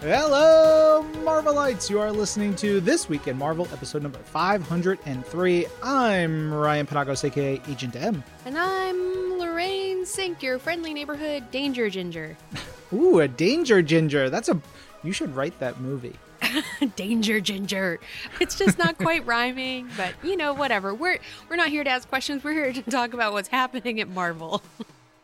Hello, Marvelites! You are listening to This Week in Marvel, episode number 503. I'm Ryan Penagos, aka Agent M. And I'm Lorraine Sink, your friendly neighborhood danger ginger. Ooh, a danger ginger. That's a. You should write that movie. danger ginger. It's just not quite rhyming, but you know, whatever. We're we're not here to ask questions. We're here to talk about what's happening at Marvel.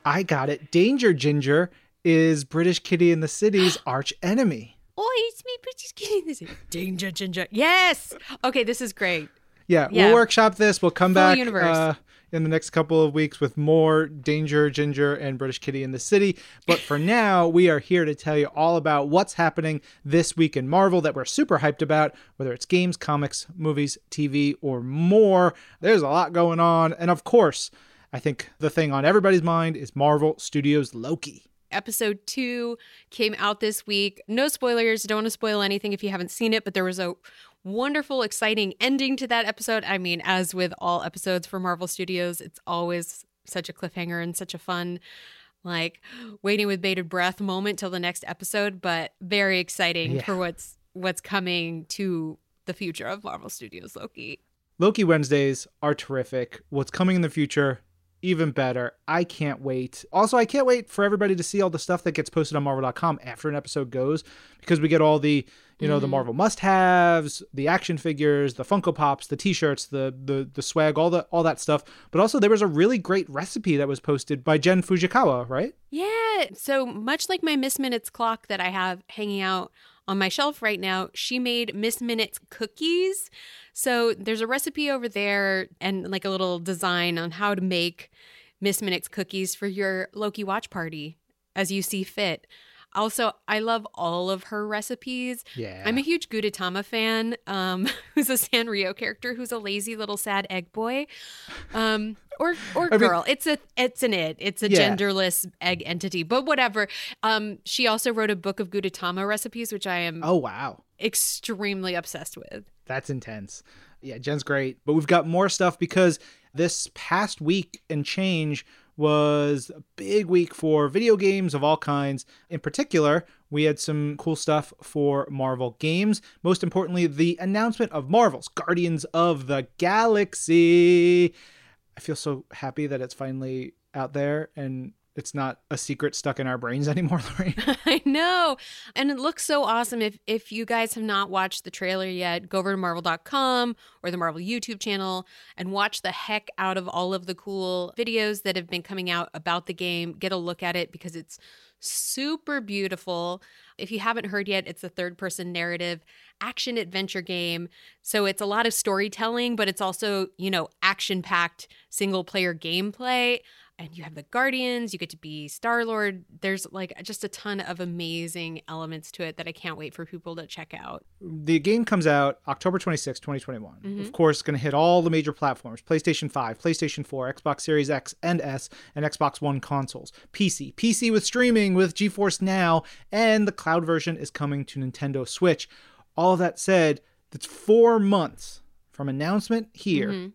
I got it. Danger ginger is British Kitty in the City's arch enemy. Oh, it's me, British Kitty in the City. Danger ginger. Yes. Okay, this is great. Yeah, Yeah. we'll workshop this. We'll come Full back uh, in the next couple of weeks with more Danger Ginger and British Kitty in the City. But for now, we are here to tell you all about what's happening this week in Marvel that we're super hyped about, whether it's games, comics, movies, TV, or more. There's a lot going on. And of course, I think the thing on everybody's mind is Marvel Studios Loki. Episode two came out this week. No spoilers. Don't want to spoil anything if you haven't seen it, but there was a wonderful, exciting ending to that episode. I mean, as with all episodes for Marvel Studios, it's always such a cliffhanger and such a fun, like waiting with bated breath moment till the next episode, but very exciting Yeah. for what's what's coming to the future of Marvel Studios Loki. Loki Wednesdays are terrific. What's coming in the future, even better. I can't wait. Also, I can't wait for everybody to see all the stuff that gets posted on Marvel.com after an episode goes because we get all the, you know, the mm-hmm. Marvel must-haves, the action figures, the Funko Pops, the T-shirts, the the the swag, all the all that stuff. But also, there was a really great recipe that was posted by Jen Fujikawa, right? Yeah. So much like my Miss Minutes clock that I have hanging out on my shelf right now, she made Miss Minutes cookies. So there's a recipe over there and like a little design on how to make Miss Minutes cookies for your Loki watch party as you see fit. Also, I love all of her recipes. Yeah. I'm a huge Gudetama fan, um, who's a Sanrio character who's a lazy little sad egg boy. Um, or or I mean- girl. it's a it's an it. It's a Yeah. genderless egg entity, but whatever. Um, she also wrote a book of Gudetama recipes, which I am oh wow. extremely obsessed with. That's intense. Yeah, Jen's great. But we've got more stuff because this past week and change was a big week for video games of all kinds. In particular, we had some cool stuff for Marvel games. Most importantly, the announcement of Marvel's Guardians of the Galaxy. I feel so happy that it's finally out there and it's not a secret stuck in our brains anymore, Lorraine. I know. And it looks so awesome. If if you guys have not watched the trailer yet, go over to marvel.com or the Marvel YouTube channel and watch the heck out of all of the cool videos that have been coming out about the game. Get a look at it because it's super beautiful. If you haven't heard yet, it's a third person narrative action adventure game. So it's a lot of storytelling, but it's also, you know, action packed single player gameplay and you have the guardians you get to be star lord there's like just a ton of amazing elements to it that i can't wait for people to check out the game comes out October 26, 2021. Mm-hmm. Of course, going to hit all the major platforms PlayStation 5, PlayStation 4, Xbox Series X and S, and Xbox One consoles, PC, PC with streaming with GeForce Now, and the cloud version is coming to Nintendo Switch. All of that said, that's four months from announcement here mm-hmm.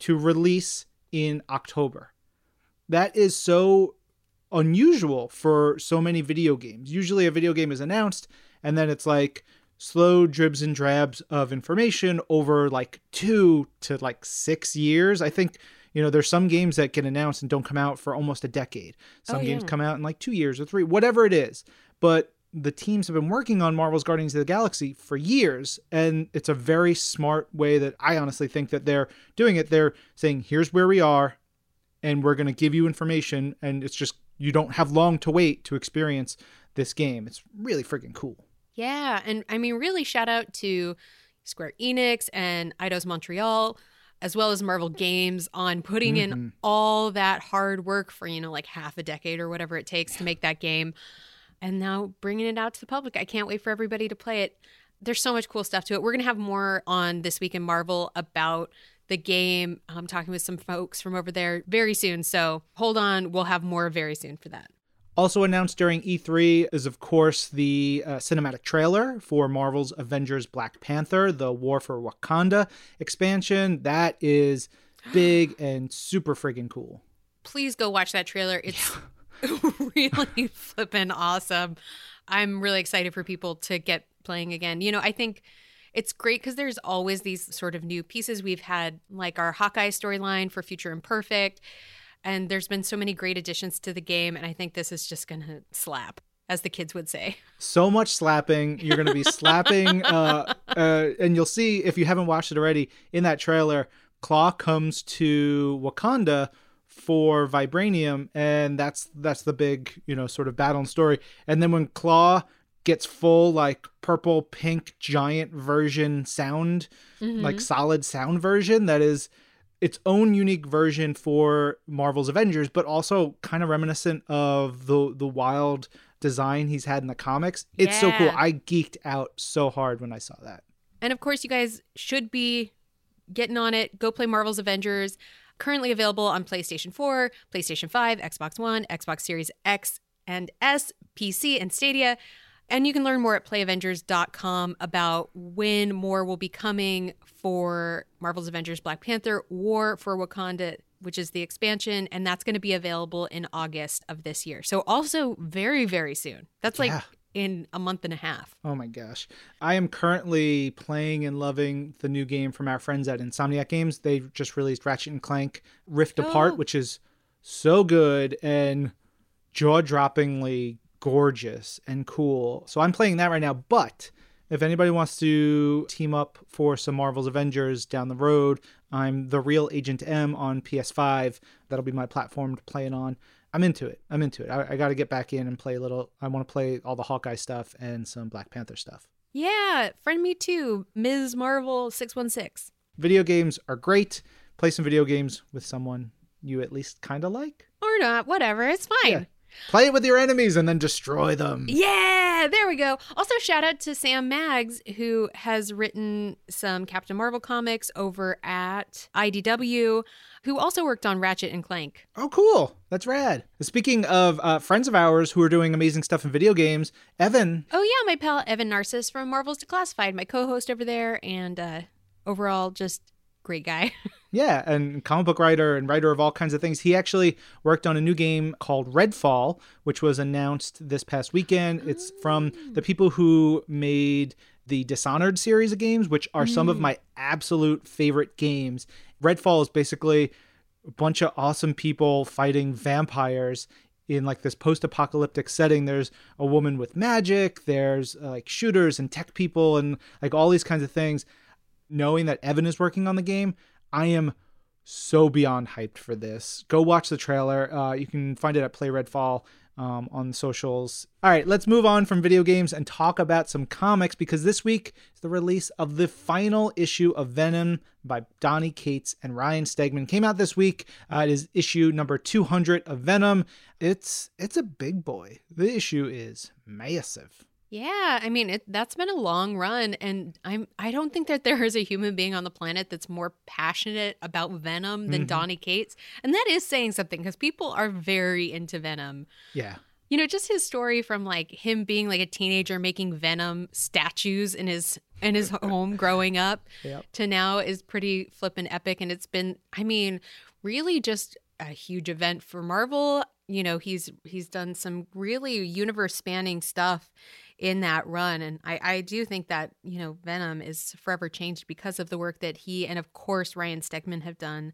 to release in October. That is so unusual for so many video games. Usually, a video game is announced, and then it's like slow dribs and drabs of information over like two to like six years. I think, you know, there's some games that get announced and don't come out for almost a decade. Some Oh, games come out in like two years or three, whatever it is. But the teams have been working on Marvel's Guardians of the Galaxy for years, and it's a very smart way that I honestly think that they're doing it. They're saying, here's where we are, and we're going to give you information, and it's just, you don't have long to wait to experience this game. It's really freaking cool. yeah and i mean really shout out to square enix and eidos montreal as well as marvel games on putting in mm-hmm. all that hard work for you know like half a decade or whatever it takes to make that game and now bringing it out to the public i can't wait for everybody to play it there's so much cool stuff to it we're going to have more on this week in marvel about the game i'm talking with some folks from over there very soon so hold on we'll have more very soon for that Also announced during E3 is, of course, the uh, cinematic trailer for Marvel's Avengers Black Panther, the War for Wakanda expansion. That is big and super friggin' cool. please go watch that trailer. It's really flippin' awesome. I'm really excited for people to get playing again. You know, I think it's great because there's always these sort of new pieces. We've had like our Hawkeye storyline for Future Imperfect, and there's been so many great additions to the game. And I think this is just going to slap, as the kids would say. So much slapping. You're going to be slapping, uh, uh, and you'll see if you haven't watched it already in that trailer. Klaue comes to Wakanda for vibranium and that's that's the big you know sort of battle and story and then when Klaue gets full like purple pink giant version sound mm-hmm. like solid sound version that is its own unique version for Marvel's Avengers but also kind of reminiscent of the the wild design he's had in the comics. It's yeah. so cool. I geeked out so hard when I saw that. And of course you guys should be getting on it. Go play Marvel's Avengers. Currently available on PlayStation 4, PlayStation 5, Xbox One, Xbox Series X and S, PC and Stadia and you can learn more at playavengers.com about when more will be coming for Marvel's Avengers Black Panther War for Wakanda, which is the expansion. And that's going to be available in August of this year. So, also very, very soon. That's like yeah. in a month and a half. Oh my gosh. I am currently playing and loving the new game from our friends at Insomniac Games. They just released Ratchet and Clank Rift oh. Apart, which is so good and jaw droppingly gorgeous and cool. So I'm playing that right now. But if anybody wants to team up for some Marvel's Avengers down the road, I'm the real Agent M on PS5. That'll be my platform to play it on. I'm into it. I'm into it. I, I got to get back in and play a little. I want to play all the Hawkeye stuff and some Black Panther stuff. Yeah, friend me too, Ms. Marvel 616. Video games are great. Play some video games with someone you at least kind of like. Or not, whatever. It's fine. Yeah. Play it with your enemies and then destroy them. Yeah, there we go. Also, shout out to Sam Maggs, who has written some Captain Marvel comics over at IDW, who also worked on Ratchet and Clank. Oh, cool. That's rad. Speaking of uh, friends of ours who are doing amazing stuff in video games, Evan. Oh, yeah, my pal Evan Narcisse from Marvel's Declassified, my co host over there, and uh, overall just great guy. Yeah, and comic book writer and writer of all kinds of things. He actually worked on a new game called Redfall, which was announced this past weekend. It's from the people who made the Dishonored series of games, which are some of mm. my absolute favorite games. Redfall is basically a bunch of awesome people fighting vampires in like this post-apocalyptic setting there's a woman with magic there's uh, like shooters and tech people and like all these kinds of things knowing that evan is working on the game I am so beyond hyped for this. Go watch the trailer. Uh, you can find it at Play Redfall um, on socials. All right, let's move on from video games and talk about some comics because this week is the release of the final issue of Venom by Donny Cates and Ryan Stegman. Came out this week. Uh, it is issue number 200 of Venom. It's it's a big boy. The issue is massive. Yeah, I mean it, that's been a long run, and I'm I don't think that there is a human being on the planet that's more passionate about Venom than mm-hmm. Donny Cates, and that is saying something because people are very into Venom. Yeah, you know, just his story from like him being like a teenager making Venom statues in his in his home growing up yep. to now is pretty flippin' epic, and it's been I mean really just a huge event for Marvel. You know, he's he's done some really universe spanning stuff in that run. And I, I do think that, you know, Venom is forever changed because of the work that he and, of course, Ryan Stegman have done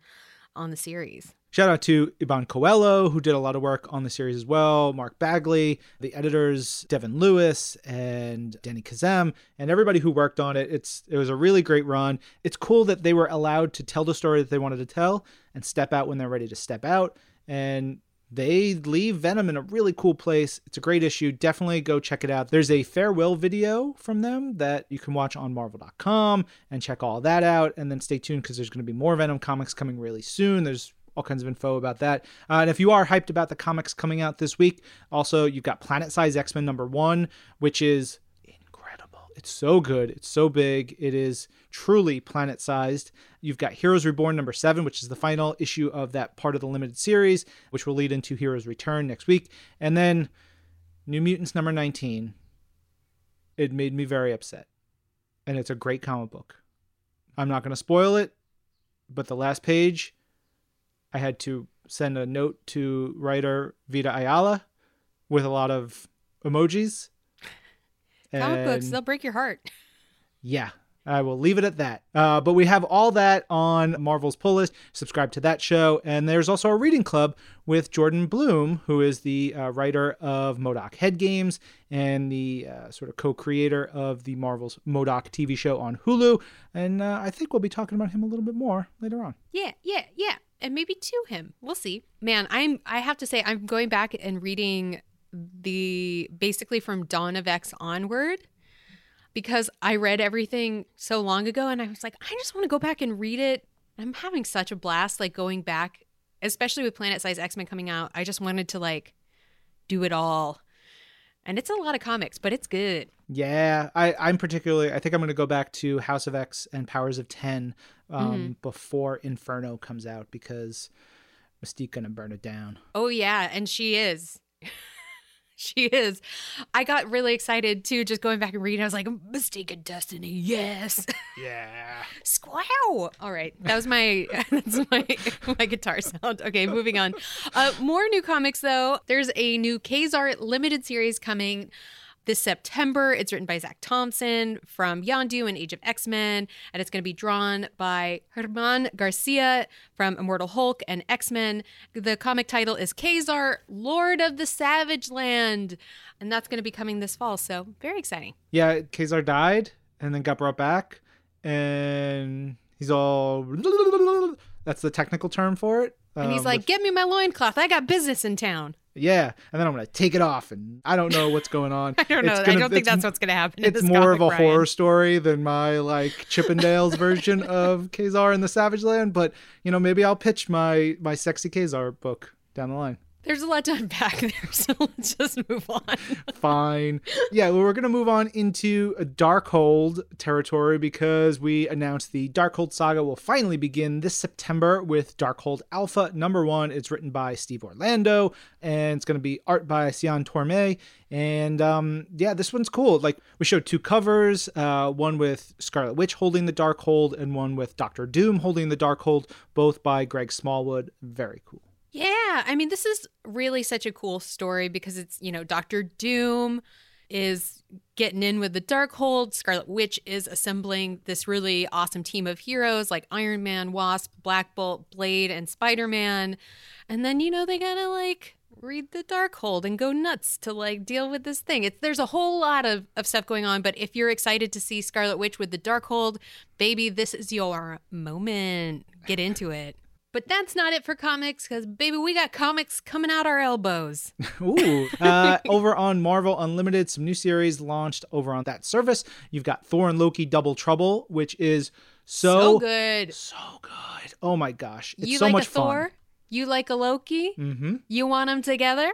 on the series. Shout out to Iban Coelho, who did a lot of work on the series as well, Mark Bagley, the editors, Devin Lewis, and Danny Khazem, and everybody who worked on it. It's it was a really great run. It's cool that they were allowed to tell the story that they wanted to tell and step out when they're ready to step out. And they leave Venom in a really cool place. It's a great issue. Definitely go check it out. There's a farewell video from them that you can watch on marvel.com and check all that out. And then stay tuned because there's going to be more Venom comics coming really soon. There's all kinds of info about that. Uh, and if you are hyped about the comics coming out this week, also you've got Planet Size X Men number one, which is it's so good. It's so big. It is truly planet sized. You've got Heroes Reborn number seven, which is the final issue of that part of the limited series, which will lead into Heroes Return next week. And then New Mutants number 19. It made me very upset. And it's a great comic book. I'm not going to spoil it, but the last page, I had to send a note to writer Vita Ayala with a lot of emojis Comic books, they'll break your heart. Yeah, I will leave it at that. Uh, but we have all that on Marvel's pull list. Subscribe to that show. And there's also a reading club with Jordan Blum, who is the uh, writer of MODOK Head Games and the uh, sort of co creator of the Marvel's MODOK TV show on Hulu. And uh, I think we'll be talking about him a little bit more later on. Yeah, yeah, yeah. And maybe to him. We'll see. Man, I'm I have to say I'm going back and reading the basically from Dawn of X onward because I read everything so long ago and I was like, I just want to go back and read it. I'm having such a blast like going back, especially with Planet Size X-Men coming out. I just wanted to like do it all. And it's a lot of comics, but it's good. Yeah, I, I'm particularly. I think I'm going to go back to House of X and Powers of Ten um, before Inferno comes out because Mystique going to burn it down. Oh yeah, and she is. she is. I got really excited too, just going back and reading. I was like, "Mistaken destiny, yes." Yeah. Squow! All right, that was my that's my my guitar sound. Okay, moving on. Uh, more new comics though. There's a new Ka-Zar limited series coming this September. It's written by Zac Thompson from Yondu and Age of X Men, and it's going to be drawn by Germán García from Immortal Hulk and X Men. The comic title is Ka-Zar, Lord of the Savage Land, and that's going to be coming this fall. So very exciting. Yeah, Ka-Zar died and then got brought back, and he's all. That's the technical term for it. And he's Um, like, with- "Get me my loincloth. I got business in town." Yeah, and then I'm gonna take it off, and I don't know what's going on. I don't know. It's I gonna- don't think that's what's going to happen. It's more of a Ryan. horror story than my like Chippendales version of Ka-Zar in the Savage Land, but you know maybe I'll pitch my my sexy Ka-Zar book down the line. There's a lot to unpack there, so let's just move on. Fine. Yeah, well, we're going to move on into Darkhold territory because we announced the Darkhold saga will finally begin this September with Darkhold Alpha number one. It's written by Steve Orlando and it's going to be art by Cian Tormey. And um, yeah, this one's cool. Like, we showed two covers uh, one with Scarlet Witch holding the Darkhold and one with Doctor Doom holding the Darkhold, both by Greg Smallwood. Very cool. Yeah, I mean, this is really such a cool story because it's, you know, Doctor Doom is getting in with the Darkhold. Scarlet Witch is assembling this really awesome team of heroes like Iron Man, Wasp, Black Bolt, Blade, and Spider Man. And then, you know, they gotta like read the Darkhold and go nuts to like deal with this thing. It's there's a whole lot of, of stuff going on, but if you're excited to see Scarlet Witch with the Darkhold, baby, this is your moment. Get into it. But that's not it for comics, because baby, we got comics coming out our elbows. Ooh. Uh, over on Marvel Unlimited, some new series launched over on that service. You've got Thor and Loki Double Trouble, which is so, So good. so good. Oh my gosh. It's you so like much a Thor? You like a Loki? Mm-hmm. You want them together?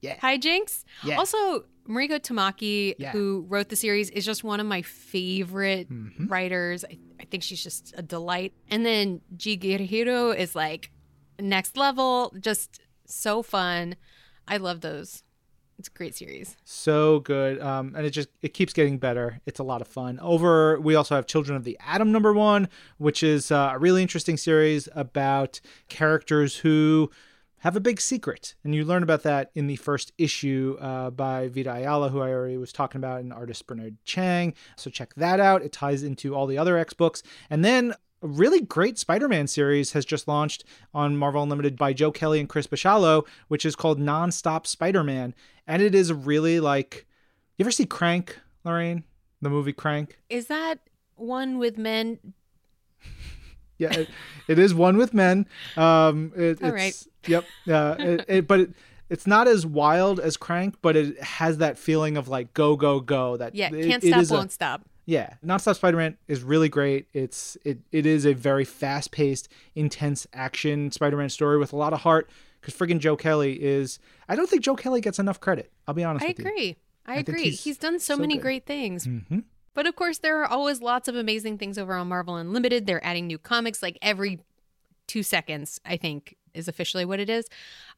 Yeah. Hijinks? Yeah. Also, Mariko Tamaki, Yeah. who wrote the series, is just one of my favorite Mhm. writers. I, I think she's just a delight. And then Gurihiru is like next level, just so fun. I love those. It's a great series. So good. Um, and it just it keeps getting better. It's a lot of fun. Over we also have Children of the Atom number one, which is uh, a really interesting series about characters who have a big secret. And you learn about that in the first issue uh, by Vita Ayala, who I already was talking about, and artist Bernard Chang. So check that out. It ties into all the other X books. And then a really great Spider-Man series has just launched on Marvel Unlimited by Joe Kelly and Chris Bachalo, which is called Nonstop Spider-Man. And it is really like you ever see Crank, Lorraine? The movie Crank? Is that one with men? Yeah, it, it is one with men. Um, it, All it's, right. Yep. Uh, it, it, but it, it's not as wild as Crank, but it has that feeling of like go go go. That Yeah, it- can't stop, is a- won't stop. yeah, Nonstop Spider-Man is really great. It's it it is a very fast-paced, intense action Spider-Man story with a lot of heart. Because friggin' Joe Kelly is, I don't think Joe Kelly gets enough credit. I'll be honest I with you. agree. I, I agree. he's He's, done so, so many good. great things. hmm But of course, there are always lots of amazing things over on Marvel Unlimited. They're adding new comics like every two seconds, I think is officially what it is.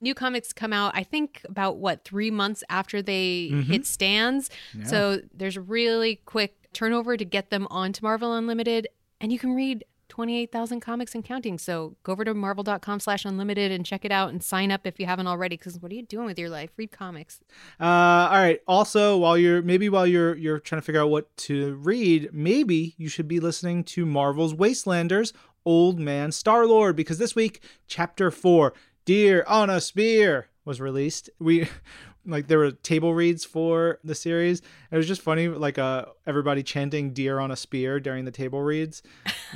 New comics come out, I think, about what, three months after they Mhm. hit stands. Yeah. So there's a really quick turnover to get them onto Marvel Unlimited. And you can read 28,000 comics and counting. So go over to marvel.com slash unlimited and check it out and sign up if you haven't already. Because what are you doing with your life? Read comics. Uh, all right. Also, while you're maybe while you're you're trying to figure out what to read, maybe you should be listening to Marvel's Wastelanders Old Man Star Lord because this week, chapter four, Deer on a Spear, was released. We like there were table reads for the series. It was just funny, like uh everybody chanting "Deer on a Spear" during the table reads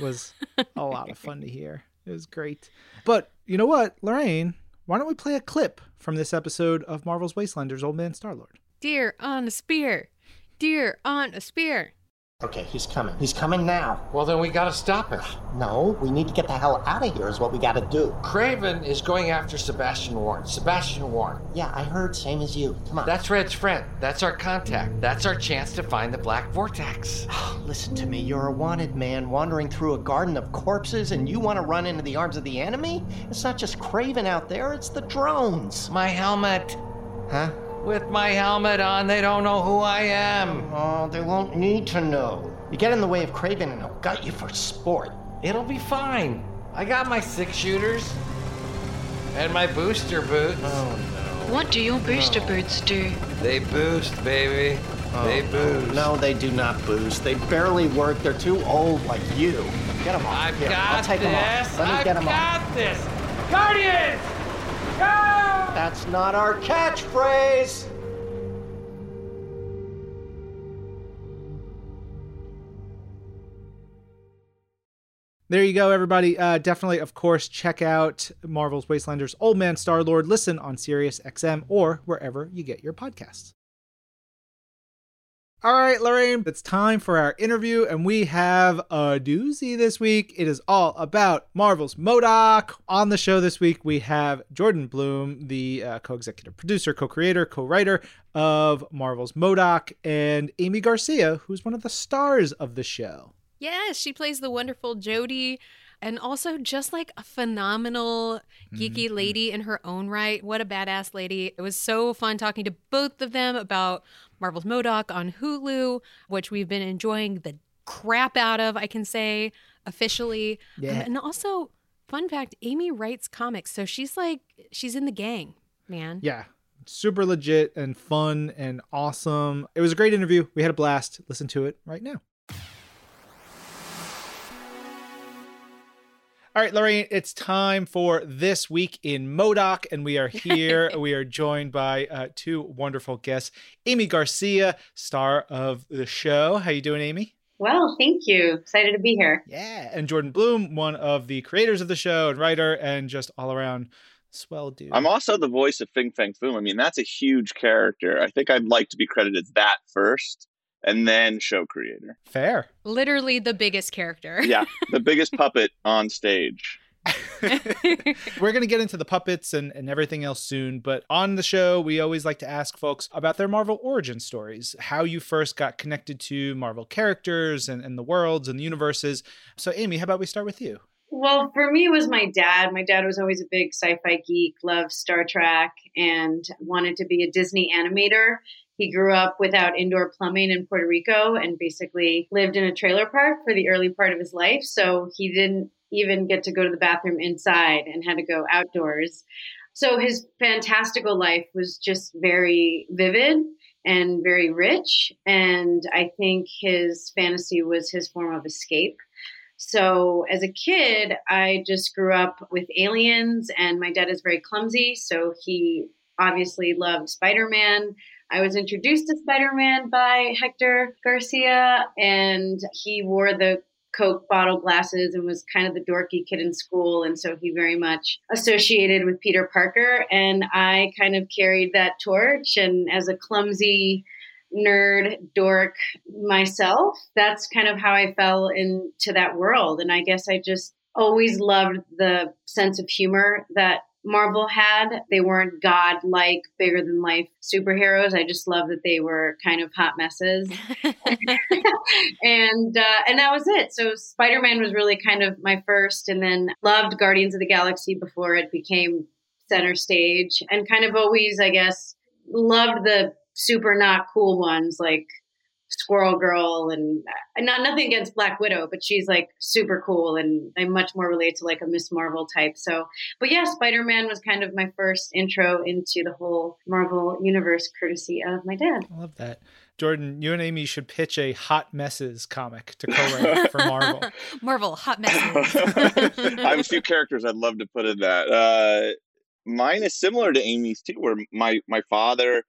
was a lot of fun to hear. It was great. But you know what, Lorraine? Why don't we play a clip from this episode of Marvel's Wastelanders Old Man Star Lord? Deer on a spear. Deer on a spear. Okay, he's coming. He's coming now. Well, then we gotta stop him. No, we need to get the hell out of here, is what we gotta do. Kraven is going after Sebastian Warren. Sebastian Warren. Yeah, I heard, same as you. Come on. That's Red's friend. That's our contact. That's our chance to find the Black Vortex. Listen to me, you're a wanted man wandering through a garden of corpses and you want to run into the arms of the enemy? It's not just Kraven out there, it's the drones. My helmet. Huh? With my helmet on, they don't know who I am. Oh, they won't need to know. You get in the way of Kraven and he'll gut you for sport. It'll be fine. I got my six shooters. And my booster boots. Oh, no. What do your booster boots do? They boost, baby. Oh, no. they boost. No, they do not boost. They barely work. They're too old like you. Get them off. I've Here, got I'll take this. them off. Let me I've get them off. got this. Guardians! That's not our catchphrase. There you go, everybody. Uh, definitely, of course, check out Marvel's Wastelanders Old Man Star Lord. Listen on Sirius XM or wherever you get your podcasts. All right, Lorraine, it's time for our interview, and we have a doozy this week. It is all about Marvel's MODOK. On the show this week, we have Jordan Blum, the uh, co executive producer, co creator, co writer of Marvel's MODOK, and Aimee Garcia, who's one of the stars of the show. Yes, she plays the wonderful Jodie and also just like a phenomenal geeky Mm-hmm. lady in her own right. What a badass lady. It was so fun talking to both of them about Marvel's MODOK on Hulu, which we've been enjoying the crap out of, I can say officially. Um, and also, fun fact Aimee writes comics. So she's like, she's in the gang, man. Yeah. Super legit and fun and awesome. It was a great interview. We had a blast. Listen to it right now. All right, Lorraine, it's time for This Week in Modoc, and we are here. we are joined by uh, two wonderful guests. Aimee Garcia, star of the show. How you doing, Aimee? Well, thank you. Excited to be here. Yeah. And Jordan Blum, one of the creators of the show and writer and just all around swell dude. I'm also the voice of Fing Fang Foom. I mean, that's a huge character. I think I'd like to be credited that first and then show creator. Fair. Literally the biggest character. Yeah, the biggest puppet on stage. We're going to get into the puppets and, and everything else soon, but on the show, we always like to ask folks about their Marvel origin stories, how you first got connected to Marvel characters and, and the worlds and the universes. So, Aimee, how about we start with you? Well, for me, it was my dad. My dad was always a big sci fi geek, loved Star Trek, and wanted to be a Disney animator. He grew up without indoor plumbing in Puerto Rico and basically lived in a trailer park for the early part of his life. So he didn't even get to go to the bathroom inside and had to go outdoors. So his fantastical life was just very vivid and very rich. And I think his fantasy was his form of escape. So as a kid, I just grew up with aliens, and my dad is very clumsy. So he obviously loved Spider Man. I was introduced to Spider Man by Hector Garcia, and he wore the Coke bottle glasses and was kind of the dorky kid in school. And so he very much associated with Peter Parker. And I kind of carried that torch. And as a clumsy, nerd dork myself that's kind of how i fell into that world and i guess i just always loved the sense of humor that marvel had. They weren't god like bigger than life superheroes. I just love that they were kind of hot messes. And uh, and that was it. So spider-man was really kind of my first and then loved guardians of the galaxy before it became center stage and kind of always i guess loved the super not cool ones like Squirrel Girl, and uh, not nothing against Black Widow, but she's like super cool, and I much more relate to like a Miss Marvel type. So, but yeah, Spider Man was kind of my first intro into the whole Marvel universe, courtesy of my dad. I love that. Jordan, you and Aimee should pitch a Hot Messes comic to co-write for Marvel. Marvel hot messes. I have a few characters I'd love to put in that. Uh, mine is similar to Aimee's too, where my my father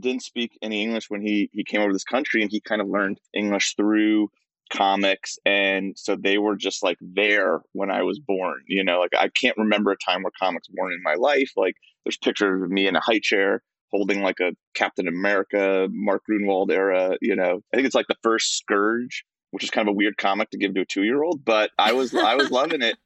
didn't speak any English when he he came over this country, and he kind of learned English through comics and so they were just like there when i was born you know? Like i can't remember a time where comics weren't in my life. Like there's pictures of me in a high chair holding like a captain america Mark Gruenwald era you know? I think it's like the first scourge which is kind of a weird comic to give to a two year old but i was i was loving it.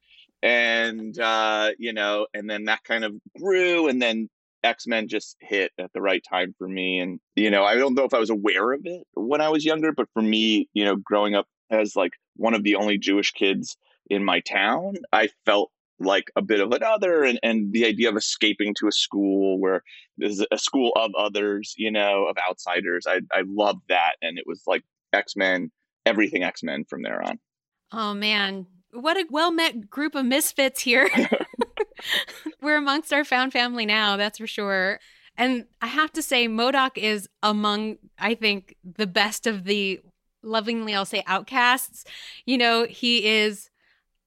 And uh you know and then that kind of grew and then X-Men just hit at the right time for me and you know I don't know if I was aware of it when I was younger but for me you know growing up as like one of the only Jewish kids in my town I felt like a bit of an other and, and the idea of escaping to a school where there's a school of others you know of outsiders I I loved that and it was like X-Men everything X-Men from there on oh man what a well met group of misfits here. We're amongst our found family now, that's for sure. And I have to say, MODOK is among, I think, the best of the lovingly, I'll say, outcasts. You know, he is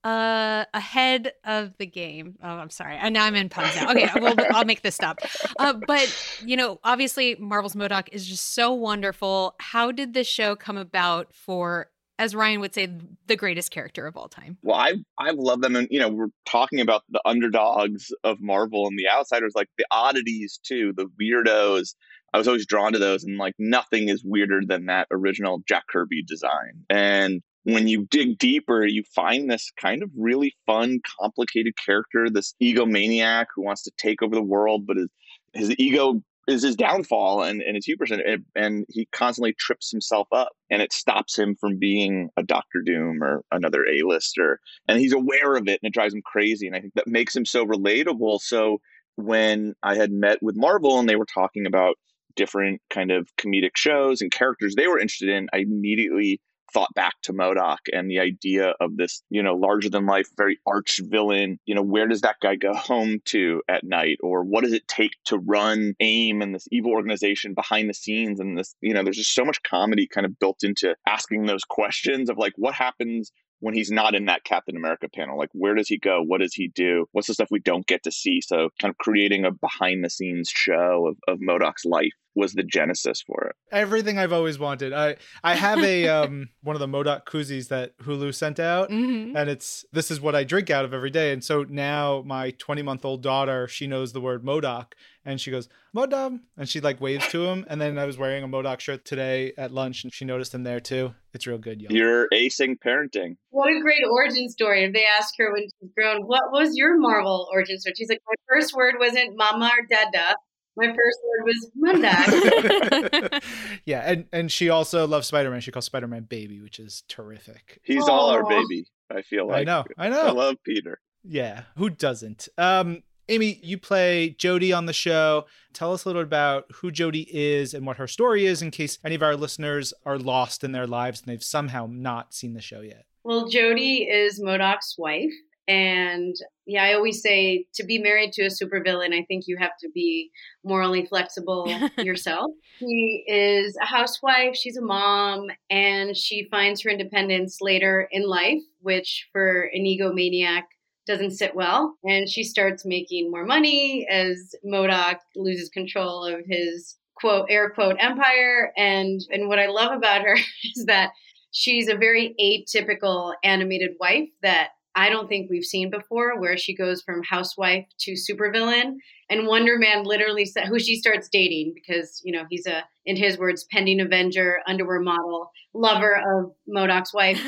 uh ahead of the game. Oh, I'm sorry. And now I'm in puns now. Okay, well, I'll make this stop. Uh, but you know, obviously, Marvel's MODOK is just so wonderful. How did this show come about for as Ryan would say, the greatest character of all time. Well, I've I've loved them, and you know, we're talking about the underdogs of Marvel and the outsiders, like the oddities too, the weirdos. I was always drawn to those, and like nothing is weirder than that original Jack Kirby design. And when you dig deeper, you find this kind of really fun, complicated character, this egomaniac who wants to take over the world, but his his ego is his downfall and, and his hubris and, and he constantly trips himself up and it stops him from being a Doctor Doom or another A-lister and he's aware of it and it drives him crazy. And I think that makes him so relatable. So when I had met with Marvel and they were talking about different kind of comedic shows and characters they were interested in I immediately thought back to MODOK and the idea of this, you know, larger than life, very arch villain. You know, where does that guy go home to at night? Or what does it take to run AIM and this evil organization behind the scenes? And this, you know, there's just so much comedy kind of built into asking those questions of like, what happens when he's not in that Captain America panel. Like, where does he go? What does he do? What's the stuff we don't get to see? So, kind of creating a behind the scenes show of, of MODOK's life was the genesis for it. Everything I've always wanted. I I have a um one of the MODOK koozies that Hulu sent out, Mhm. and it's this is what I drink out of every day. And so now my 20 month old daughter, she knows the word MODOK, and she goes MODOK, and she like waves to him. And then I was wearing a MODOK shirt today at lunch, and she noticed him there too. It's real good, y'all. You're acing parenting. What a great origin story. If they ask her when she's grown, what was your Marvel origin story? She's like, my first word wasn't mama or dada. My first word was Mondak. yeah, and and she also loves Spider Man. She calls Spider Man baby, which is terrific. He's all our baby. I feel like I know, I know. I love Peter. Yeah, who doesn't? Um, Aimee, you play Jodie on the show. Tell us a little about who Jodie is and what her story is, in case any of our listeners are lost in their lives and they've somehow not seen the show yet. well, Jodie is MODOK's wife. And yeah, I always say to be married to a supervillain, I think you have to be morally flexible yourself. She is a housewife, she's a mom, and she finds her independence later in life, which for an egomaniac doesn't sit well. And she starts making more money as MODOK loses control of his quote air quote empire. And and what I love about her is that she's a very atypical animated wife that I don't think we've seen before, where she goes from housewife to supervillain. And Wonder Man literally said who she starts dating because, you know, he's a, in his words, pending Avenger, underwear model, lover of MODOK's wife.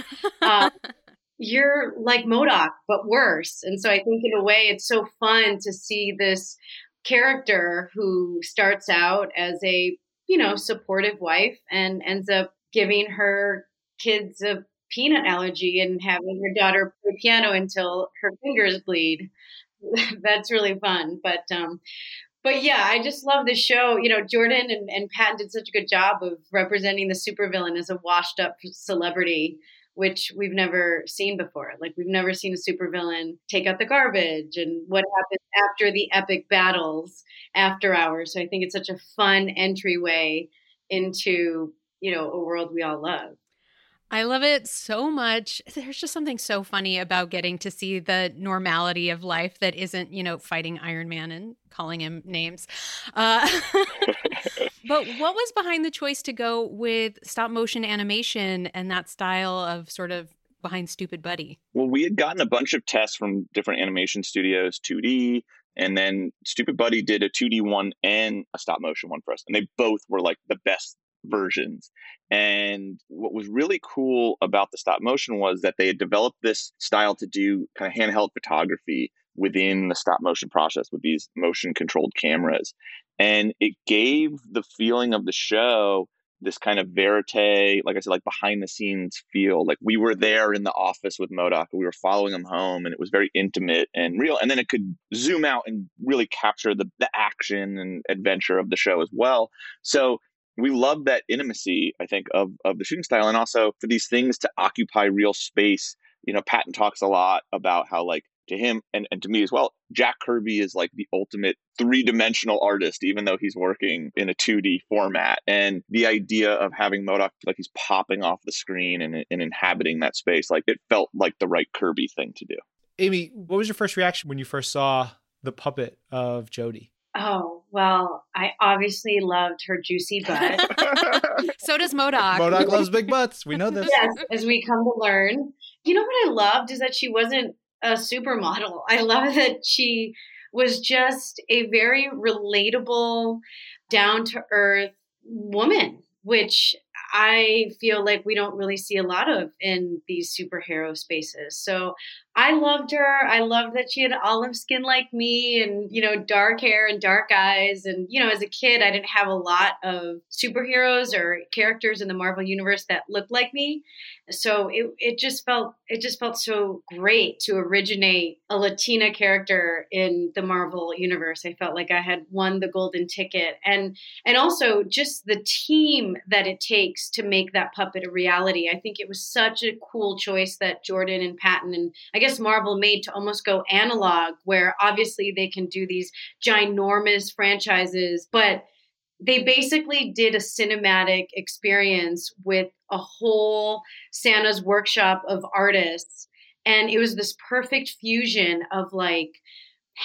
Uh, you're like MODOK, but worse. And so I think in a way it's so fun to see this character who starts out as a, you know, supportive wife and ends up giving her kids a peanut allergy and having her daughter play piano until her fingers bleed. That's really fun. But um, but yeah, I just love the show. You know, Jordan and, and Patton did such a good job of representing the supervillain as a washed up celebrity, which we've never seen before. Like we've never seen a supervillain take out the garbage and what happens after the epic battles after hours. So I think it's such a fun entryway into, you know, a world we all love. I love it so much. There's just something so funny about getting to see the normality of life that isn't, you know, fighting Iron Man and calling him names. Uh, but what was behind the choice to go with stop motion animation and that style of sort of behind Stoopid Buddy? Well, we had gotten a bunch of tests from different animation studios, 2D, and then Stoopid Buddy did a 2D one and a stop motion one for us. And they both were like the best versions. And what was really cool about the stop motion was that they had developed this style to do kind of handheld photography within the stop motion process with these motion controlled cameras. And it gave the feeling of the show this kind of verite, like I said, like behind the scenes feel. Like we were there in the office with MODOK, we were following him home, and it was very intimate and real. And then it could zoom out and really capture the, the action and adventure of the show as well. So we love that intimacy, I think, of, of the shooting style. And also for these things to occupy real space. You know, Patton talks a lot about how, like, to him and, and to me as well, Jack Kirby is like the ultimate three dimensional artist, even though he's working in a 2D format. And the idea of having MODOK, like he's popping off the screen and, and inhabiting that space, like it felt like the right Kirby thing to do. Aimee, what was your first reaction when you first saw the puppet of Jodie? Oh, well, I obviously loved her juicy butt. so does MODOK. MODOK loves big butts. We know this. Yes, as we come to learn. You know what I loved is that she wasn't a supermodel. I love that she was just a very relatable, down to earth woman, which I feel like we don't really see a lot of in these superhero spaces. So I loved her. I loved that she had olive skin like me and, you know, dark hair and dark eyes. And, you know, as a kid, I didn't have a lot of superheroes or characters in the Marvel universe that looked like me. So it, it just felt it just felt so great to originate a Latina character in the Marvel universe. I felt like I had won the golden ticket. And and also just the team that it takes to make that puppet a reality. I think it was such a cool choice that Jordan and Patton and I guess guess Marvel made to almost go analog, where obviously they can do these ginormous franchises, but they basically did a cinematic experience with a whole Santa's workshop of artists. And it was this perfect fusion of like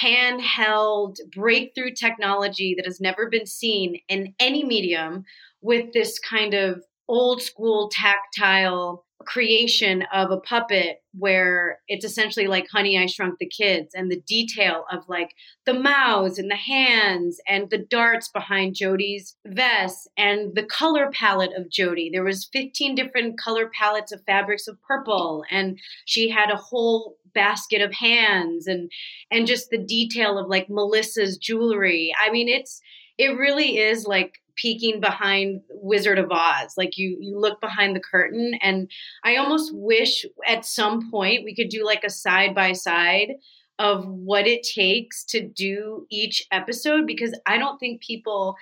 handheld breakthrough technology that has never been seen in any medium with this kind of old school tactile creation of a puppet where it's essentially like honey i shrunk the kids and the detail of like the mouths and the hands and the darts behind Jodie's vest and the color palette of Jodie there was 15 different color palettes of fabrics of purple and she had a whole basket of hands and and just the detail of like melissa's jewelry. I mean it's it really is like peeking behind Wizard of Oz. Like you you look behind the curtain and I almost wish at some point we could do like a side by side of what it takes to do each episode because I don't think people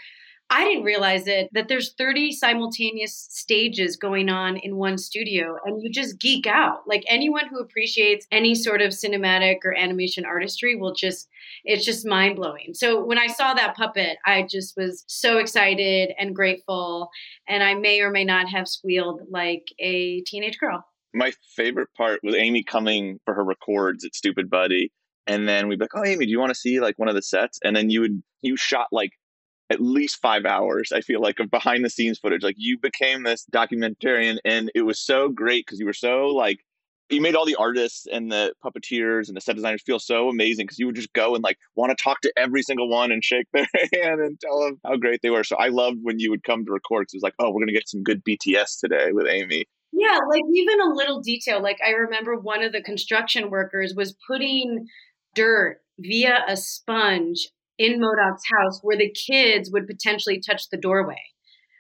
I didn't realize it that there's 30 simultaneous stages going on in one studio and you just geek out. Like anyone who appreciates any sort of cinematic or animation artistry will just it's just mind blowing. So when I saw that puppet, I just was so excited and grateful and I may or may not have squealed like a teenage girl. My favorite part was Aimee coming for her records at Stoopid Buddy and then we'd be like, "Oh, Aimee, do you want to see like one of the sets?" And then you would you shot like at least five hours, I feel like, of behind the scenes footage. Like you became this documentarian, and it was so great because you were so like, you made all the artists and the puppeteers and the set designers feel so amazing because you would just go and like want to talk to every single one and shake their hand and tell them how great they were. So I loved when you would come to record because it was like, oh, we're to get some good BTS today with Aimee. Yeah, like even a little detail. Like I remember one of the construction workers was putting dirt via a sponge in MODOK's house where the kids would potentially touch the doorway.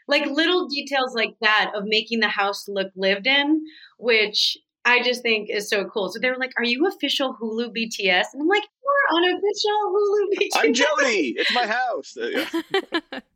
Like little details like that of making the house look lived in, which I just think is so cool. So they were like, "Are you official Hulu BTS?" And I'm like, "We're unofficial Hulu BTS." I'm Jodie. It's my house.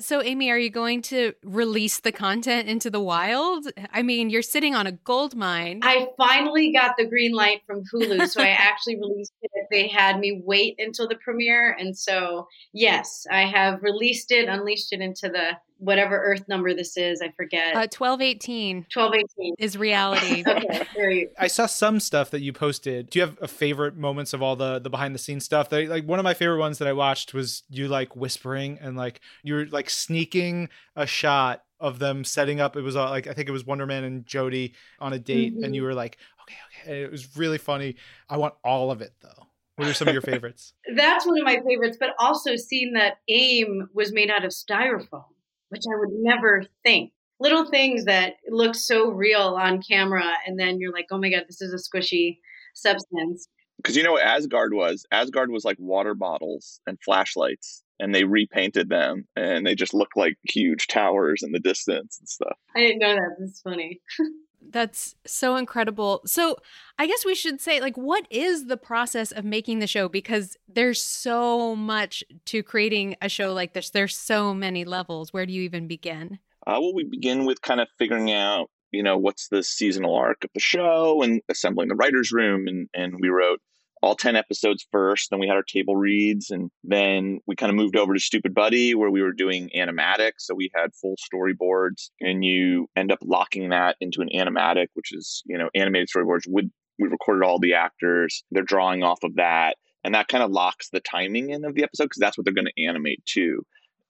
So, Aimee, are you going to release the content into the wild? I mean, you're sitting on a gold mine. I finally got the green light from Hulu, so I actually released it. They had me wait until the premiere, and so yes, I have released it, unleashed it into the whatever Earth number this is. I forget. Uh, 1218 Twelve eighteen. is reality. Okay, there you. I saw some stuff that you posted. Do you have a favorite moments of all the the behind the scenes stuff? That like one of my favorite ones that I watched was you like whispering and like you're like sneaking a shot of them setting up. It was uh, like I think it was Wonder Man and Jodie on a date, and you were like, okay, okay. And it was really funny. I want all of it though. What are some of your favorites? That's one of my favorites, but also seeing that AIM was made out of styrofoam, which I would never think. Little things that look so real on camera, and then you're like, oh my God, this is a squishy substance. Because you know what Asgard was? Asgard was like water bottles and flashlights, and they repainted them, and they just look like huge towers in the distance and stuff. I didn't know that. That's funny. That's so incredible. So, I guess we should say, like, what is the process of making the show? Because there's so much to creating a show like this. There's so many levels. Where do you even begin? Uh, well, we begin with kind of figuring out, you know, what's the seasonal arc of the show and assembling the writer's room. And, and we wrote all 10 episodes first. Then we had our table reads. And then we kind of moved over to Stoopid Buddy, where we were doing animatics. So we had full storyboards, and you end up locking that into an animatic, which is, you know, animated storyboards with, we recorded all the actors. They're drawing off of that. And that kind of locks the timing in of the episode because that's what they're going to animate too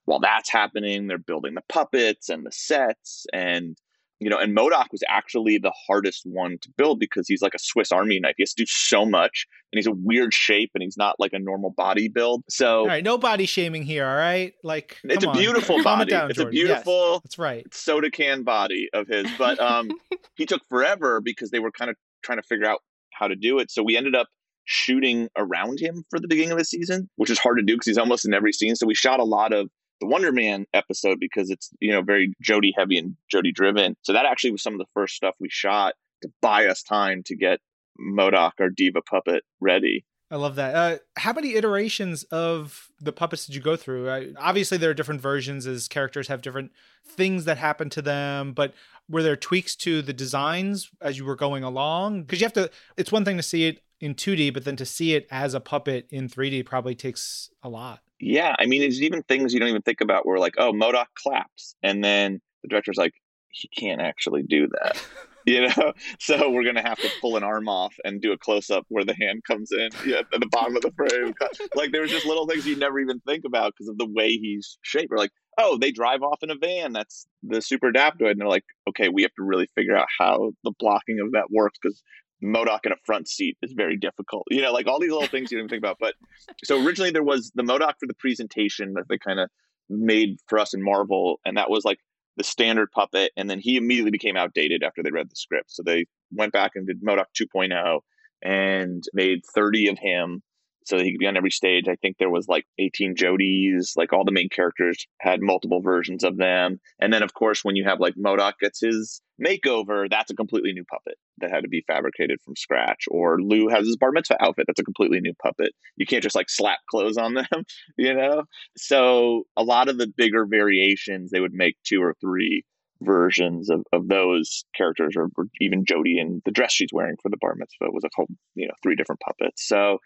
while that's happening, they're building the puppets and the sets and you know, and MODOK was actually the hardest one to build because he's like a Swiss Army knife. He has to do so much, and he's a weird shape, and he's not like a normal body build. So All right, no body shaming here. All right, like it's a beautiful body. down, it's a Jordan. Yes, beautiful that's right. soda can body of his. But um, he took forever because they were kind of trying to figure out how to do it. So we ended up shooting around him for the beginning of the season, which is hard to do because he's almost in every scene. So we shot a lot of the Wonder Man episode because it's you know very Jodie heavy and Jodie driven. So that actually was some of the first stuff we shot to buy us time to get MODOK, our diva puppet, ready. I love that. Uh, how many iterations of the puppets did you go through? I, obviously, there are different versions as characters have different things that happen to them, but were there tweaks to the designs as you were going along? Because you have to, it's one thing to see it in 2D, but then to see it as a puppet in 3D probably takes a lot. Yeah, I mean, there's even things you don't even think about where like, oh, MODOK claps, and then the director's like, he can't actually do that. you know? So we're gonna have to pull an arm off and do a close-up where the hand comes in yeah, at the bottom of the frame. Like there's just little things you never even think about because of the way he's shaped. We're like oh they drive off in a van. That's the super adaptoid. And they're like okay we have to really figure out how the blocking of that works because MODOK in a front seat is very difficult. You know, like all these little things you didn't think about. But so originally there was the MODOK for the presentation that they kind of made for us in Marvel, and that was like the standard puppet. And then he immediately became outdated after they read the script. So they went back and did MODOK 2.0 and made 30 of him so that he could be on every stage. I think there was like 18 Jodies, like all the main characters had multiple versions of them. And then of course when you have like MODOK gets his makeover, that's a completely new puppet that had to be fabricated from scratch. Or Lou has his bar mitzvah outfit, that's a completely new puppet. You can't just like slap clothes on them, you know? So a lot of the bigger variations they would make two or three versions of, of those characters or, or even Jodie and the dress she's wearing for the bar mitzvah was a whole, you know, three different puppets. So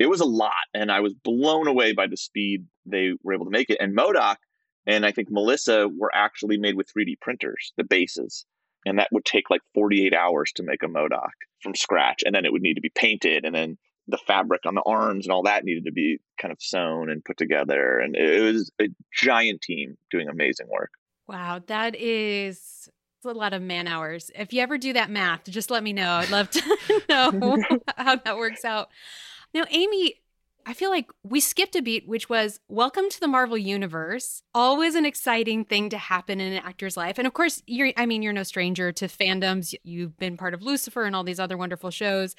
it was a lot and I was blown away by the speed they were able to make it. And MODOK and I think Melissa were actually made with 3D printers, the bases. And that would take like 48 hours to make a MODOK from scratch. And then it would need to be painted. And then the fabric on the arms and all that needed to be kind of sewn and put together. And it was a giant team doing amazing work. Wow, that is a lot of man hours. If you ever do that math, just let me know. I'd love to know how that works out. Now, Aimee, I feel like we skipped a beat, which was welcome to the Marvel Universe. Always an exciting thing to happen in an actor's life. And of course, you're, I mean, you're no stranger to fandoms. You've been part of Lucifer and all these other wonderful shows.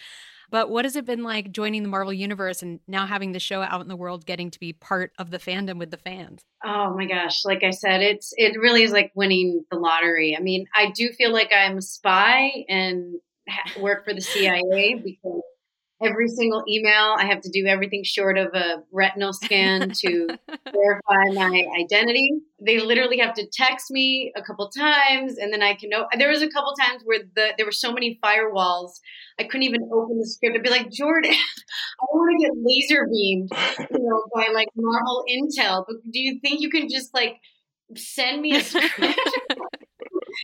But what has it been like joining the Marvel Universe and now having the show out in the world, getting to be part of the fandom with the fans? Oh my gosh, like I said, it's it really is like winning the lottery. I mean, I do feel like I'm a spy and work for the CIA because every single email I have to do everything short of a retinal scan to verify my identity. They literally have to text me a couple times and then I can know there was a couple times where the there were so many firewalls I couldn't even open the script. I'd be like, Jordan, I want to get laser beamed, you know, by like Marvel Intel. But do you think you can just like send me a script?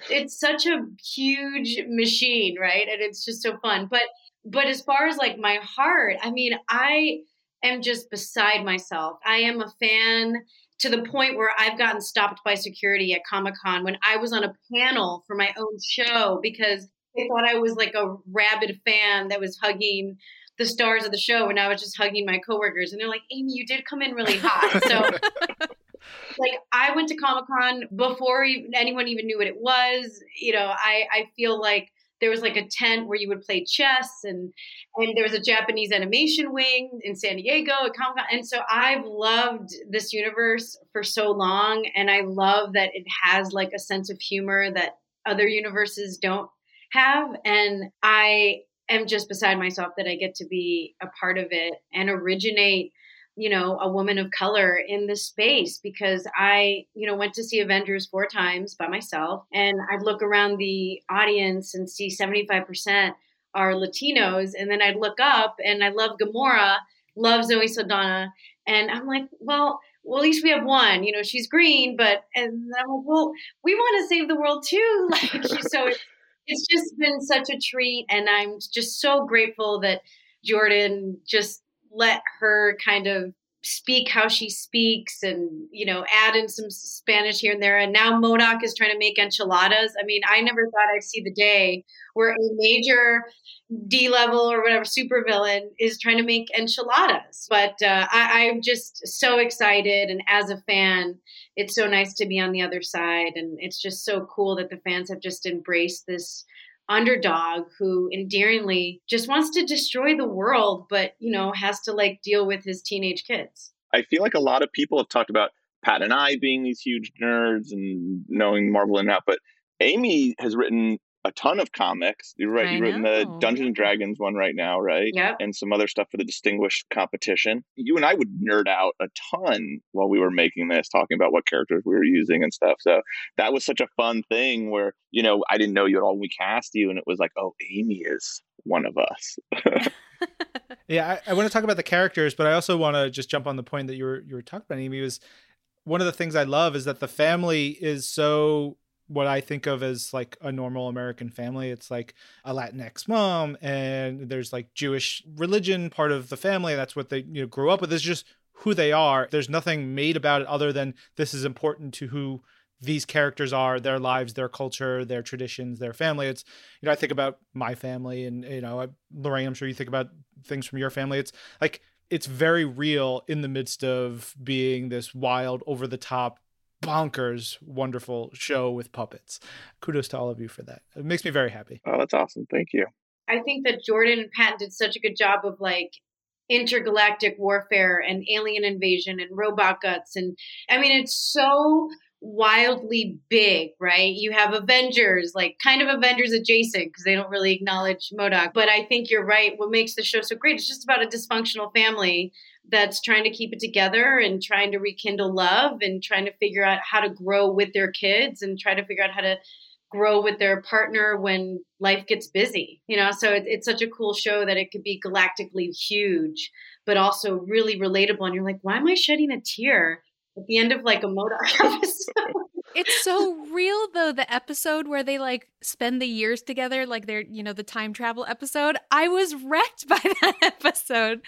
It's such a huge machine, right? And it's just so fun. But but as far as like my heart, I mean, I am just beside myself. I am a fan to the point where I've gotten stopped by security at Comic Con when I was on a panel for my own show because they thought I was like a rabid fan that was hugging the stars of the show and I was just hugging my coworkers and they're like, Aimee, you did come in really hot. So like I went to Comic Con before anyone even knew what it was. You know, I, I feel like there was like a tent where you would play chess and and there was a Japanese animation wing in San Diego at Comic Con. And so I've loved this universe for so long and I love that it has like a sense of humor that other universes don't have. And I am just beside myself that I get to be a part of it and originate you know a woman of color in this space because i you know went to see avengers four times by myself and i'd look around the audience and see 75% are latinos and then i'd look up and i love gamora love zoe saldana and i'm like well well, at least we have one. You know, she's green, but and I'm like, well, we want to save the world too. Like, so it's just been such a treat. And I'm just so grateful that Jordan just let her kind of speak how she speaks and you know add in some spanish here and there. And now MODOK is trying to make enchiladas. I mean i never thought i'd see the day where a major d level or whatever supervillain is trying to make enchiladas. But uh, I, i'm just so excited. And as a fan it's so nice to be on the other side. And it's just so cool that the fans have just embraced this underdog who endearingly just wants to destroy the world but you know has to like deal with his teenage kids. I feel like a lot of people have talked about pat and i being these huge nerds and knowing marvel and out but amy has written a ton of comics. You're right. You've written the Dungeons and Dragons one right now, right? Yeah. And some other stuff for the distinguished competition. You and I would nerd out a ton while we were making this, talking about what characters we were using and stuff. So that was such a fun thing where, you know, I didn't know you at all when we cast you and it was like, oh, Aimee is one of us. yeah, I, I want to talk about the characters, but I also want to just jump on the point that you were you were talking about, Aimee, was one of the things I love is that the family is so what I think of as like a normal American family. It's like a Latinx mom, and there's like Jewish religion part of the family. That's what they you know grew up with. It's just who they are. There's nothing made about it other than this is important to who these characters are, their lives, their culture, their traditions, their family. It's you know I think about my family, and you know Lorraine. I'm sure you think about things from your family. It's like it's very real in the midst of being this wild, over the top bonkers wonderful show with puppets. Kudos to all of you for that. It makes me very happy. Oh, that's awesome. Thank you. I think that Jordan and Pat did such a good job of like intergalactic warfare and alien invasion and robot guts and I mean it's so wildly big, right? You have Avengers, like kind of Avengers adjacent because they don't really acknowledge MODOK. But I think you're right. What makes the show so great is just about a dysfunctional family that's trying to keep it together and trying to rekindle love and trying to figure out how to grow with their kids and try to figure out how to grow with their partner when life gets busy you know? So it, it's such a cool show that it could be galactically huge but also really relatable. And you're like why am i shedding a tear at the end of like a MODOK episode it's so real though the episode where they like spend the years together like they're you know the time travel episode. I was wrecked by that episode.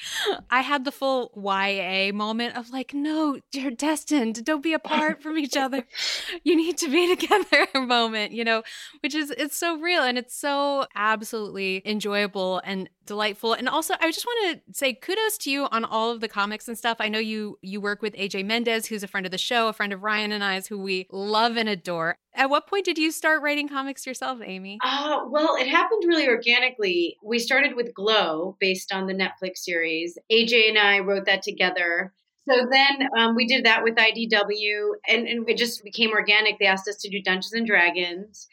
I had the full ya moment of like no you're destined. Don't be apart from each other. You need to be together moment you know which is it's so real and it's so absolutely enjoyable and delightful. And also i just want to say kudos to you on all of the comics and stuff. I know you you work with aj mendez who's a friend of the show a friend of ryan and i's who we love and adore. At what point did you start writing comics yourself amy? Uh, well it happened really organically. We started with glow based on the netflix series. Aj and i wrote that together. So then um, we did that with IDW, and, and it just became organic. They asked us to do Dungeons and Dragons,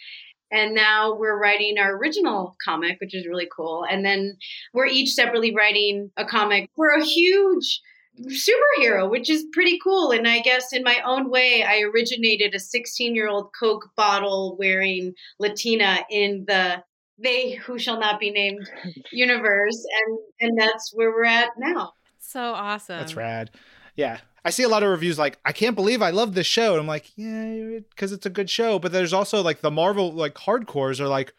And now we're writing our original comic, which is really cool. And then we're each separately writing a comic for a huge superhero, which is pretty cool. And I guess in my own way, I originated a 16 year old Coke bottle wearing Latina in the they who shall not be named universe. And, and that's where we're at now. So awesome. That's rad. Yeah. I see a lot of reviews like, I can't believe I love this show. And I'm like, yeah, because it's a good show. But there's also like the Marvel like hardcores are like,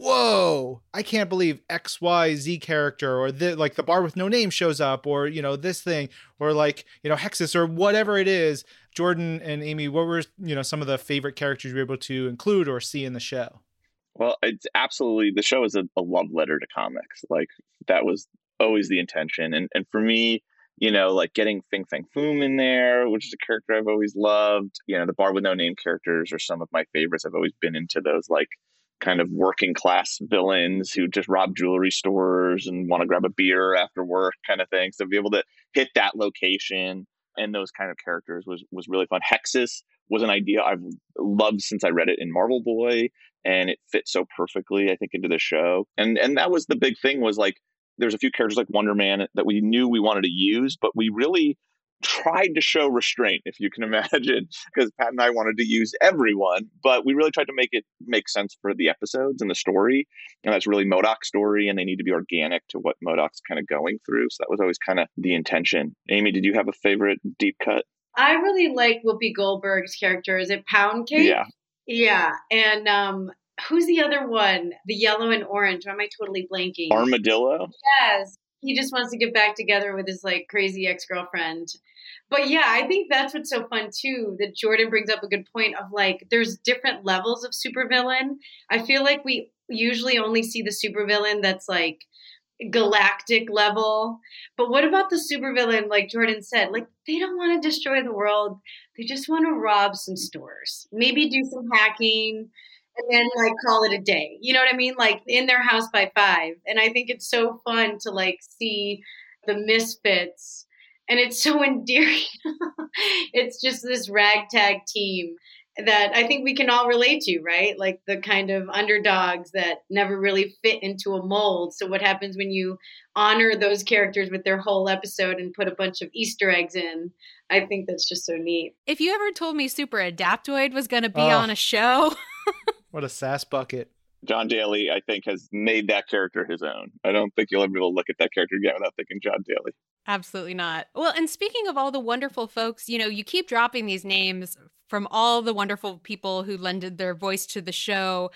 whoa, I can't believe XYZ character or the like the bar with no name shows up or you know this thing or like you know Hexus or whatever it is. Jordan and Aimee, what were you know some of the favorite characters you were able to include or see in the show? Well, it's absolutely the show is a, a love letter to comics. Like that was always the intention, and and for me, you know, like getting Fin Fang Foom in there, which is a character I've always loved. You know, the bar with no name characters are some of my favorites. I've always been into those like kind of working class villains who just rob jewelry stores and want to grab a beer after work kind of thing. So to be able to hit that location and those kind of characters was was really fun. Hexus was an idea I've loved since I read it in Marvel Boy and it fit so perfectly I think into the show. And and that was the big thing was like there's a few characters like Wonder Man that we knew we wanted to use, but we really tried to show restraint, if you can imagine, because Pat and I wanted to use everyone, but we really tried to make it make sense for the episodes and the story. And that's really MODOK's story, and they need to be organic to what MODOK's kind of going through. So that was always kind of the intention. Aimee, did you have a favorite deep cut? I really like Whoopi Goldberg's character. Is it Pound Cake? Yeah. Yeah. And um, who's the other one? The yellow and orange. Or am I totally blanking? Armadillo? Yes he just wants to get back together with his like crazy ex-girlfriend. But yeah i think that's what's so fun too that jordan brings up a good point of like there's different levels of supervillain. I feel like we usually only see the supervillain that's like galactic level. But what about the supervillain like jordan said like they don't want to destroy the world. They just want to rob some stores. Maybe do some hacking and then like call it a day. You know what I mean? Like in their house by five. And I think it's so fun to like see the misfits and it's so endearing. it's just this ragtag team that I think we can all relate to, right? Like the kind of underdogs that never really fit into a mold. So, what happens when you honor those characters with their whole episode and put a bunch of Easter eggs in? I think that's just so neat. If you ever told me Super Adaptoid was going to be oh. on a show, what a sass bucket. Jon Daly, I think, has made that character his own. I don't think you'll ever be able to look at that character again without thinking Jon Daly. Absolutely not. Well, and speaking of all the wonderful folks, you know, you keep dropping these names from all the wonderful people who lended their voice to the show.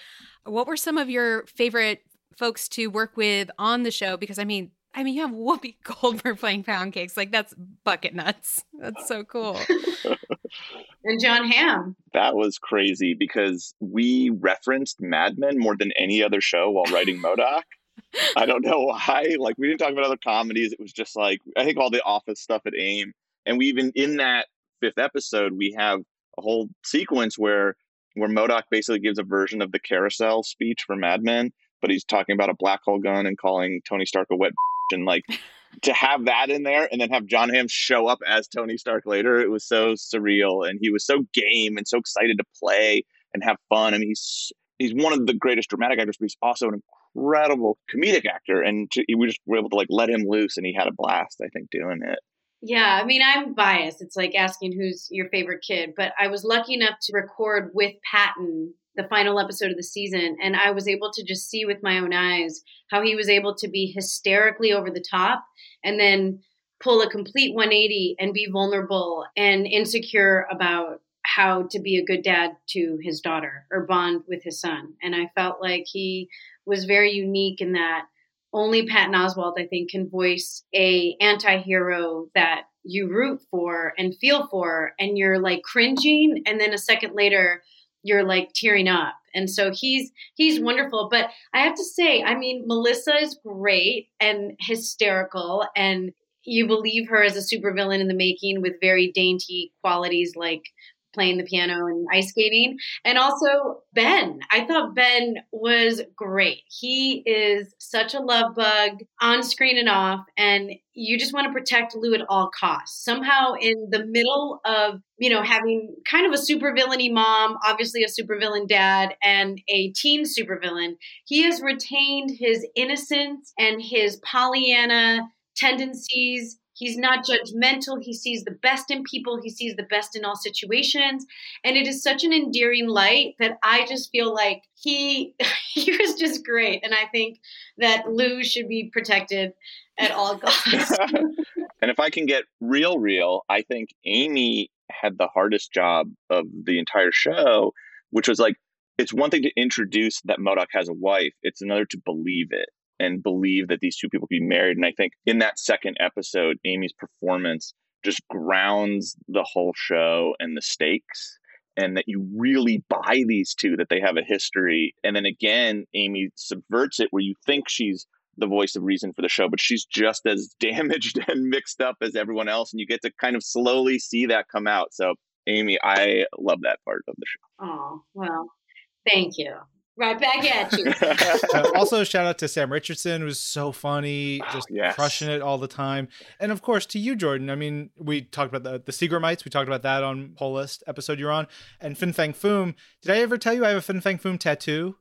What were some of your favorite folks to work with on the show? Because I mean, I mean, you have Whoopi Goldberg playing pound cakes. Like that's bucket nuts. That's so cool. and Jon Hamm. That was crazy because we referenced Mad Men more than any other show while writing MODOK. I don't know why. Like we didn't talk about other comedies. It was just like I think all the office stuff at AIM. And we even in that fifth episode, we have a whole sequence where where MODOK basically gives a version of the carousel speech for Mad Men, but he's talking about a black hole gun and calling Tony Stark a wet and like to have that in there and then have Jon Hamm show up as Tony Stark later, it was so surreal and he was so game and so excited to play and have fun. I mean, he's he's one of the greatest dramatic actors, but he's also an incredible comedic actor. And to, we just were able to like let him loose, and he had a blast. I think doing it. Yeah, I mean, I'm biased. It's like asking who's your favorite kid, but I was lucky enough to record with Patton the final episode of the season and I was able to just see with my own eyes how he was able to be hysterically over the top and then pull a complete 180 and be vulnerable and insecure about how to be a good dad to his daughter or bond with his son. And I felt like he was very unique in that only Patton Oswalt, I think, can voice a anti-hero that you root for and feel for and you're like cringing and then a second later you're like tearing up. And so he's he's wonderful. But i have to say i mean melissa is great and hysterical and you believe her as a supervillain in the making with very dainty qualities like playing the piano and ice skating. And also Ben. I thought Ben was great. He is such a love bug on screen and off. And you just want to protect Lou at all costs. Somehow, in the middle of you know having kind of a supervillainy mom, obviously a supervillain dad, and a teen supervillain, he has retained his innocence and his Pollyanna tendencies He's not judgmental. He sees the best in people. He sees the best in all situations. And it is such an endearing light that I just feel like he he was just great. And I think that Lou should be protected at all costs. and if I can get real real, I think Aimee had the hardest job of the entire show, which was like it's one thing to introduce that MODOK has a wife, it's another to believe it and believe that these two people could be married. And I think in that second episode, Aimee's performance just grounds the whole show and the stakes and that you really buy these two that they have a history. And then again amy subverts it where you think she's the voice of reason for the show but she's just as damaged and mixed up as everyone else and you get to kind of slowly see that come out. So amy i love that part of the show. Oh well thank you Right back at you. uh, also, shout out to Sam Richardson, who's so funny, just oh, yes. crushing it all the time. And of course, to you, Jordan. I mean, we talked about the, the Seagramites. We talked about that on Pull List episode you're on. And Fin Fang Foom. Did I ever tell you I have a Fin Fang Foom tattoo?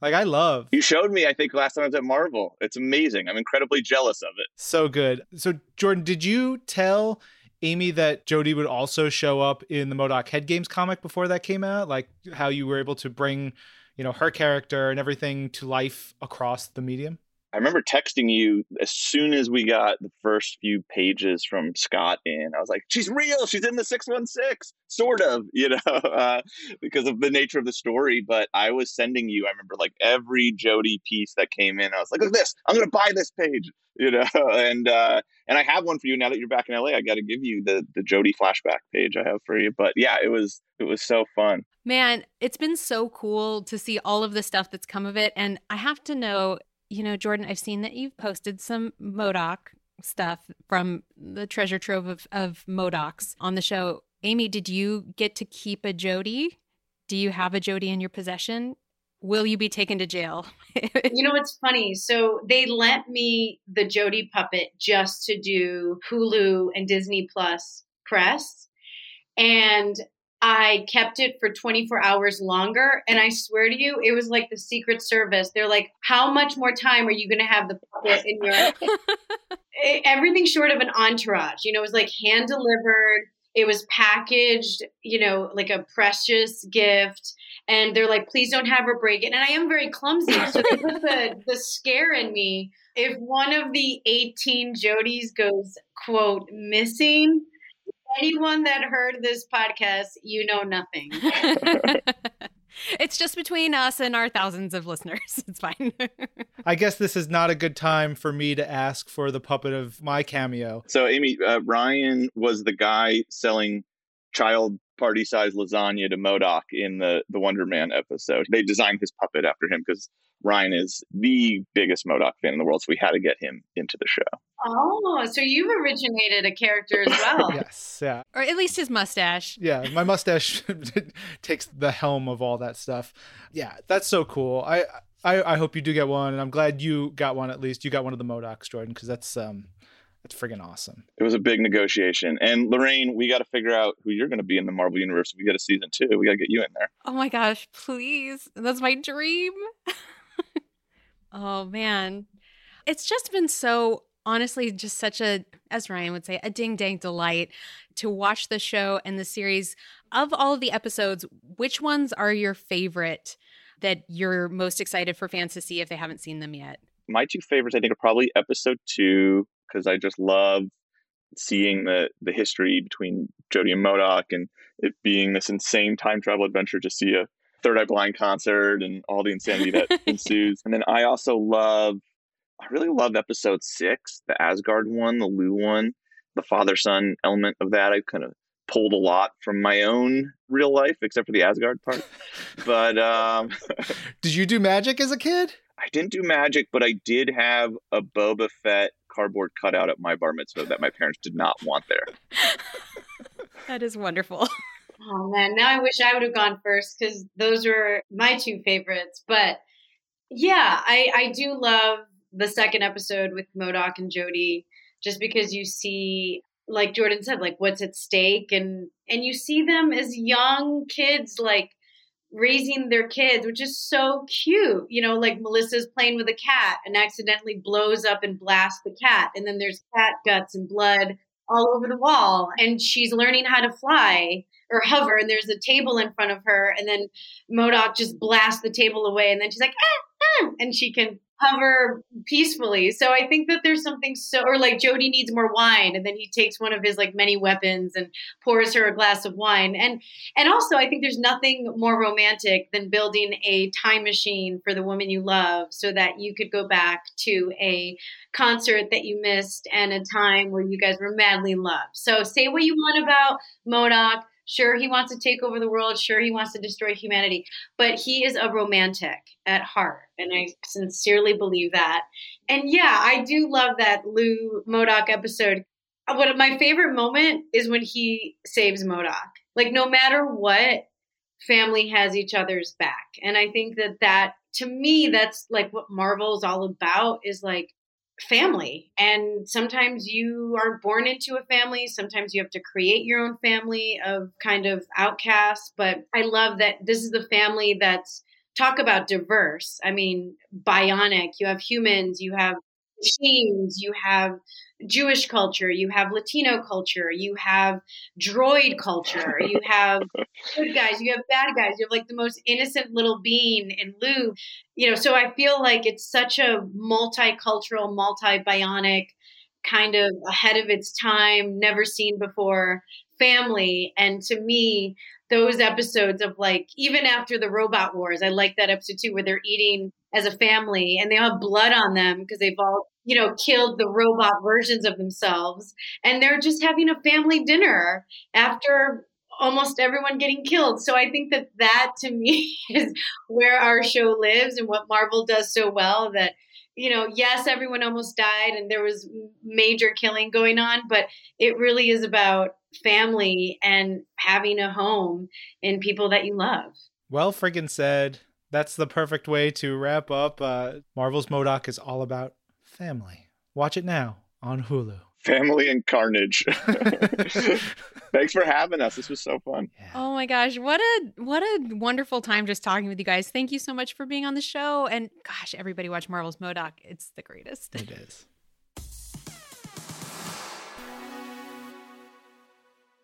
Like, I love. You showed me, I think, last time I was at Marvel. It's amazing. I'm incredibly jealous of it. So good. So, Jordan, did you tell Aimee that Jodie would also show up in the MODOK Head Games comic before that came out? Like, how you were able to bring you know her character and everything to life across the medium I remember texting you as soon as we got the first few pages from Scott in. I was like, "She's real. She's in the six one six, sort of, you know, uh, because of the nature of the story." But I was sending you. I remember like every Jodie piece that came in. I was like, "Look at this! I'm gonna buy this page," you know. And uh, and I have one for you now that you're back in LA. I got to give you the the Jodie flashback page I have for you. But yeah, it was it was so fun. Man, it's been so cool to see all of the stuff that's come of it. And I have to know you know, Jordan, I've seen that you've posted some MODOK stuff from the treasure trove of, of MODOKs on the show. Aimee, did you get to keep a Jodie? Do you have a Jodie in your possession? Will you be taken to jail? you know, it's funny. So they lent me the Jodie puppet just to do Hulu and Disney Plus press. And I kept it for 24 hours longer. And I swear to you, it was like the Secret Service. They're like, how much more time are you going to have the puppet in your. Eh, everything short of an entourage. You know, it was like hand delivered. It was packaged, you know, like a precious gift. And they're like, please don't have her break it. And I am very clumsy. So they put the, the scare in me. If one of the 18 Jodies goes, quote, missing, anyone that heard this podcast, you know nothing. it's just between us and our thousands of listeners. It's fine. I guess this is not a good time for me to ask for the puppet of my cameo. So, Aimee, uh, Ryan was the guy selling child party size lasagna to MODOK in the the Wonder Man episode. They designed his puppet after him because Ryan is the biggest MODOK fan in the world, so we had to get him into the show. Oh, so you've originated a character as well. yes, yeah. Or at least his mustache. Yeah, my mustache takes the helm of all that stuff. Yeah, that's so cool. I, I I hope you do get one, and I'm glad you got one at least. You got one of the MODOKs, Jordan, because that's um that's friggin' awesome. It was a big negotiation. And Lorraine, we got to figure out who you're going to be in the Marvel Universe. We got a season two. We got to get you in there. Oh my gosh, please. That's my dream. oh man. It's just been so honestly just such a as Ryan would say a ding dang delight to watch the show and the series of all of the episodes which ones are your favorite that you're most excited for fans to see if they haven't seen them yet my two favorites i think are probably episode two because i just love seeing the the history between jody and MODOK and it being this insane time travel adventure to see a third eye blind concert and all the insanity that ensues and then i also love I really love episode six, the Asgard one, the Lou one, the father son element of that. I kind of pulled a lot from my own real life, except for the Asgard part. but um, did you do magic as a kid? I didn't do magic, but I did have a Boba Fett cardboard cutout at my bar mitzvah that my parents did not want there. that is wonderful. Oh man, now I wish I would have gone first because those were my two favorites. But yeah, I I do love the second episode with MODOK and Jodie, just because you see, like Jordan said, like what's at stake, and and you see them as young kids, like raising their kids, which is so cute. You know, like Melissa's playing with a cat and accidentally blows up and blasts the cat, and then there's cat guts and blood all over the wall, and she's learning how to fly or hover, and there's a table in front of her, and then MODOK just blasts the table away, and then she's like, ah, ah, and she can hover peacefully. So I think that there's something so, or like Jodie needs more wine, and then he takes one of his like many weapons and pours her a glass of wine. And and also I think there's nothing more romantic than building a time machine for the woman you love, so that you could go back to a concert that you missed and a time where you guys were madly in love. So say what you want about MODOK Sure, he wants to take over the world. Sure, he wants to destroy humanity. But he is a romantic at heart. And I sincerely believe that. And yeah, I do love that Lou MODOK episode. What my favorite moment is when he saves MODOK. Like, no matter what, family has each other's back. And I think that that, to me, that's like what Marvel is all about is like, family. And sometimes you are born into a family, sometimes you have to create your own family of kind of outcasts. But I love that this is the family that's talk about diverse. I mean, bionic, you have humans, you have machines, you have Jewish culture, you have Latino culture, you have droid culture, you have good guys, you have bad guys, you have like the most innocent little bean in Lou. You know, so I feel like it's such a multicultural, multi bionic, kind of ahead of its time, never seen before family. And to me, those episodes of like, even after the robot wars, I like that episode too, where they're eating as a family and they all have blood on them because they've all you know, killed the robot versions of themselves. And they're just having a family dinner after almost everyone getting killed. So I think that that to me is where our show lives and what Marvel does so well that you know, yes, everyone almost died and there was major killing going on, but it really is about family and having a home and people that you love. Well, friggin' said. That's the perfect way to wrap up. Uh, Marvel's MODOK is all about Family. Watch it now on Hulu. Family and Carnage. Thanks for having us. This was so fun. Yeah. Oh my gosh, what a what a wonderful time just talking with you guys. Thank you so much for being on the show. And gosh, everybody watch Marvel's MODOK. It's the greatest. It is.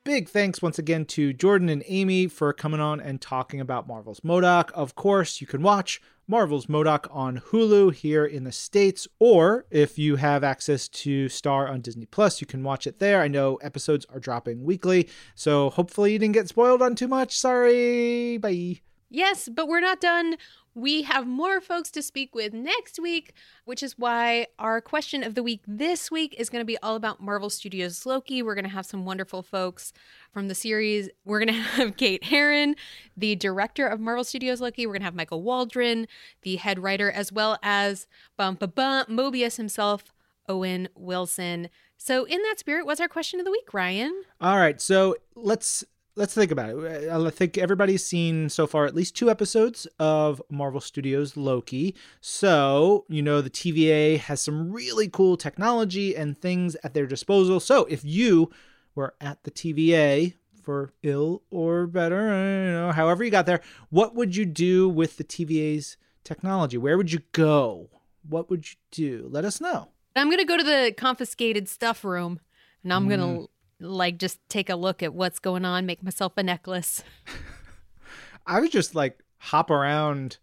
Big thanks once again to Jordan and Aimee for coming on and talking about Marvel's MODOK. Of course, you can watch Marvel's MODOK on Hulu here in the States, or if you have access to Star on Disney Plus, you can watch it there. I know episodes are dropping weekly, so hopefully you didn't get spoiled on too much. Sorry. Bye. Yes, but we're not done. We have more folks to speak with next week, which is why our question of the week this week is going to be all about Marvel Studios Loki. We're going to have some wonderful folks from the series. We're going to have Kate Herron, the director of Marvel Studios Loki. We're going to have Michael Waldron, the head writer, as well as bum, bum, bum, Mobius himself, Owen Wilson. So, in that spirit, what's our question of the week, Ryan? All right. So, let's let's think about it. I think everybody's seen so far at least two episodes of Marvel Studios Loki. So, you know, the TVA has some really cool technology and things at their disposal. So, if you were at the TVA for ill or better, know, however you got there, what would you do with the TVA's technology? Where would you go? What would you do? Let us know. I'm going to go to the confiscated stuff room and I'm mm. going to like just take a look at what's going on, make myself a necklace. I would just like hop around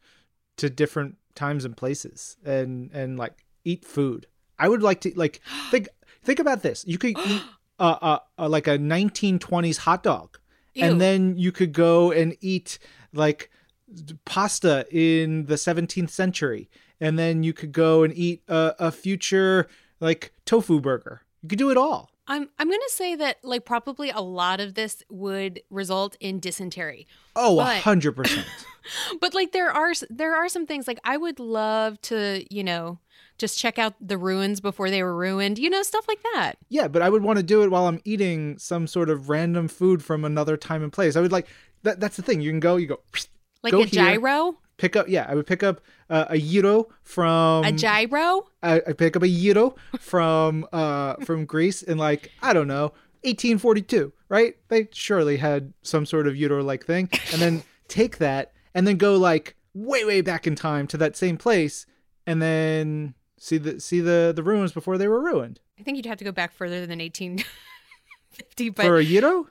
to different times and places and and like eat food. I would like to like think think about this. You could eat uh, uh, like a 1920s hot dog, Ew. and then you could go and eat like pasta in the 17th century, and then you could go and eat a, a future like tofu burger. You could do it all. I'm I'm gonna say that like probably a lot of this would result in dysentery. Oh, a But- hundred percent. But like there are there are some things like I would love to, you know, just check out the ruins before they were ruined, you know, stuff like that. Yeah, but I would want to do it while I'm eating some sort of random food from another time and place. I would like that. That's the thing. You can go. You go. Like Go a here. gyro, Pick up. Yeah, I would pick up uh, a gyro from a gyro. I, I pick up a gyro from uh from Greece in like I don't know 1842, right? They surely had some sort of gyro like thing, and then take that and then go like way way back in time to that same place, and then see the see the the ruins before they were ruined. I think you'd have to go back further than 1850, but For a gyro?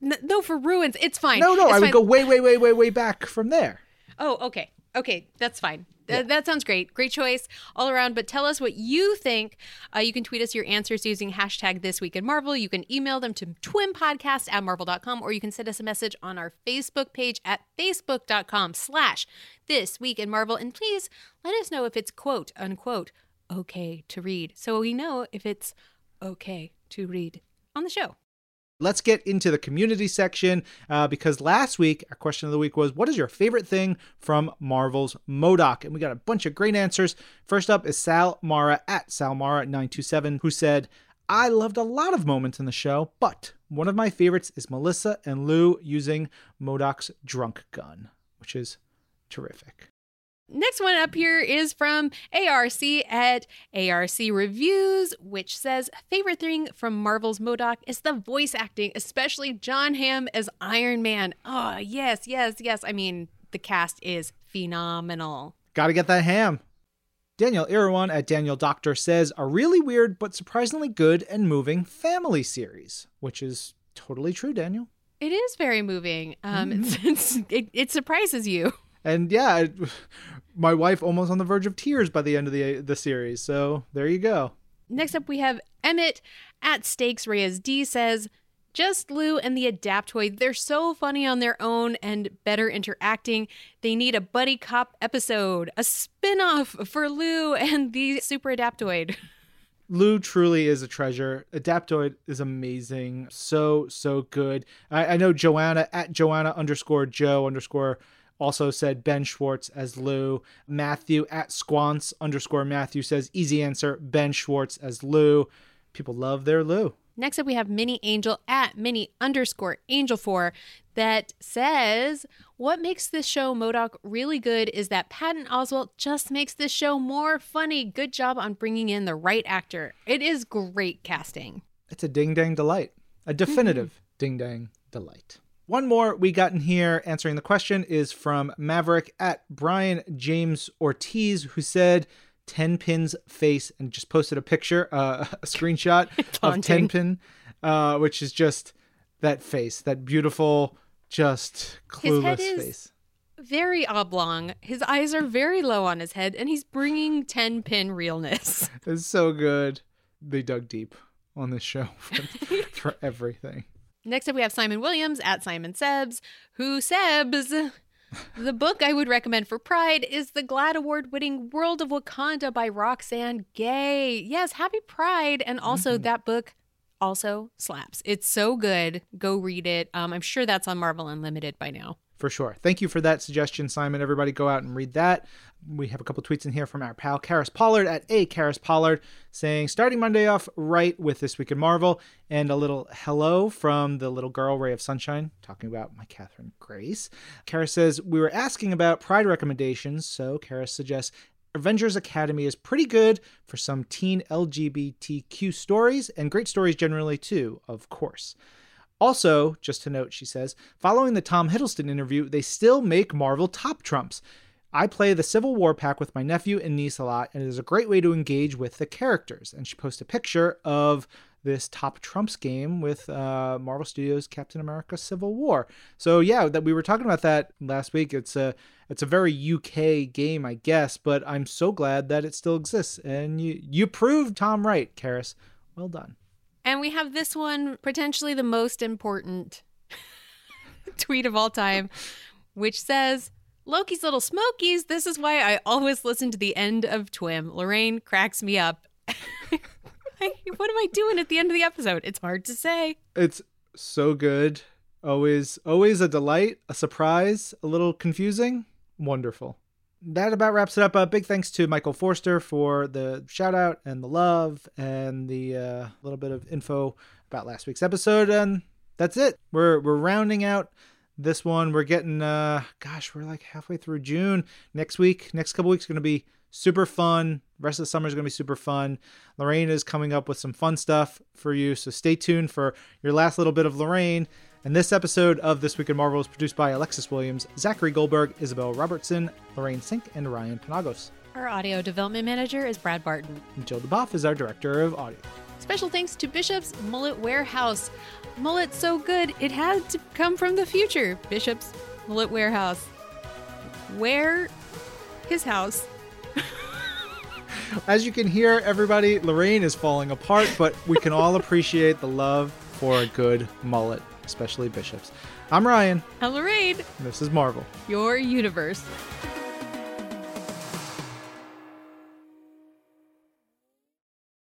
no, for ruins, it's fine. No, no, It's I would fine. go way way way way way back from there. Oh, okay. Okay, that's fine. Th- that sounds great. Great choice all around. But tell us what you think. Uh, you can tweet us your answers using hashtag This Week in Marvel. You can email them to twimpodcast at marvel.com or you can send us a message on our Facebook page at facebook.com slash This Week in Marvel. And please let us know if it's quote unquote okay to read so we know if it's okay to read on the show. Let's get into the community section uh, because last week our question of the week was, "What is your favorite thing from Marvel's MODOK?" And we got a bunch of great answers. First up is Sal Mara at Salmara927, who said, "I loved a lot of moments in the show, but one of my favorites is Melissa and Lou using MODOK's drunk gun, which is terrific." Next one up here is from ARC at ARC Reviews, which says favorite thing from Marvel's MODOK is the voice acting, especially Jon Hamm as Iron Man. Oh, yes, yes, yes. I mean, the cast is phenomenal. Got to get that ham. Daniel Irawan at Daniel Doctor says a really weird but surprisingly good and moving family series, which is totally true, Daniel. It is very moving. Um, it's, it, it surprises you. And yeah, it- my wife almost on the verge of tears by the end of the the series. So there you go. Next up, we have Emmett at Stakes Reyes D says, just Lou and the Adaptoid. They're so funny on their own and better interacting. They need a buddy cop episode, a spin off for Lou and the Super Adaptoid. Lou truly is a treasure. Adaptoid is amazing. So, so good. I, I know Joanna at Joanna underscore Joe underscore also said Ben Schwartz as Lou. Matthew at Squance underscore Matthew says easy answer Ben Schwartz as Lou. People love their Lou. Next up, we have Mini Angel at Mini underscore Angel 4 that says, What makes this show MODOK really good is that Patton Oswalt just makes this show more funny. Good job on bringing in the right actor. It is great casting. It's a ding dang delight, a definitive ding dang delight. One more we got in here answering the question is from Maverick at Brian James Ortiz, who said 10 Pin's face and just posted a picture, uh, a screenshot of 10 Pin, uh, which is just that face, that beautiful, just His clueless head is- face. Very oblong. His eyes are very low on his head, and he's bringing 10 pin realness. It's so good. They dug deep on this show for, for everything. Next up, we have Simon Williams at Simon Sebs, who Sebs. The book I would recommend for Pride is the GLAAD Award winning World of Wakanda by Roxane Gay. Yes, happy Pride. And also, that book also slaps. It's so good. Go read it. Um, I'm sure that's on Marvel Unlimited by now. For sure. Thank you for that suggestion, Simon. Everybody go out and read that. We have a couple tweets in here from our pal Karis Pollard at A Karis Pollard saying, starting Monday off right with This Week in Marvel, and a little hello from the little girl, Ray of Sunshine, talking about my Catherine Grace. Karis says, We were asking about Pride recommendations, so Karis suggests Avengers Academy is pretty good for some teen LGBTQ stories, and great stories generally too, of course. Also, just to note, she says, following the Tom Hiddleston interview, they still make Marvel top trumps. I play the Civil War pack with my nephew and niece a lot, and it is a great way to engage with the characters. And she posted a picture of this top trumps game with uh, Marvel Studios Captain America Civil War. So yeah, that we were talking about that last week. It's a it's a very UK game, I guess, but I'm so glad that it still exists. And you you proved Tom right, Karis. Well done. And we have this one, potentially the most important tweet of all time, which says, Loki's little smokies. This is why I always listen to the end of Twim. Lorraine cracks me up. What am I doing at the end of the episode? It's hard to say. It's so good. Always, always a delight, a surprise, a little confusing. Wonderful. That about wraps it up. Uh, big thanks to Michael Forster for the shout out and the love and the uh, little bit of info about last week's episode. And that's it. We're we're rounding out this one. We're getting uh gosh, we're like halfway through June. Next week, next couple weeks are gonna be super fun. rest of the summer is gonna be super fun. Lorraine is coming up with some fun stuff for you. So stay tuned for your last little bit of Lorraine. And this episode of This Week in Marvel is produced by Alexis Williams, Zachary Goldberg, Isabel Robertson, Lorraine Cink, and Ryan Penagos. Our audio development manager is Brad Barton. And Jill DuBoff is our director of audio. Special thanks to Bishop's Mullet Warehouse. Mullet so good, it had to come from the future. Bishop's Mullet Warehouse. Where his house. As you can hear, everybody, Lorraine is falling apart, but we can all appreciate the love for a good mullet, especially Bishop's. I'm Ryan. I'm Lorraine. This is Marvel. Your universe.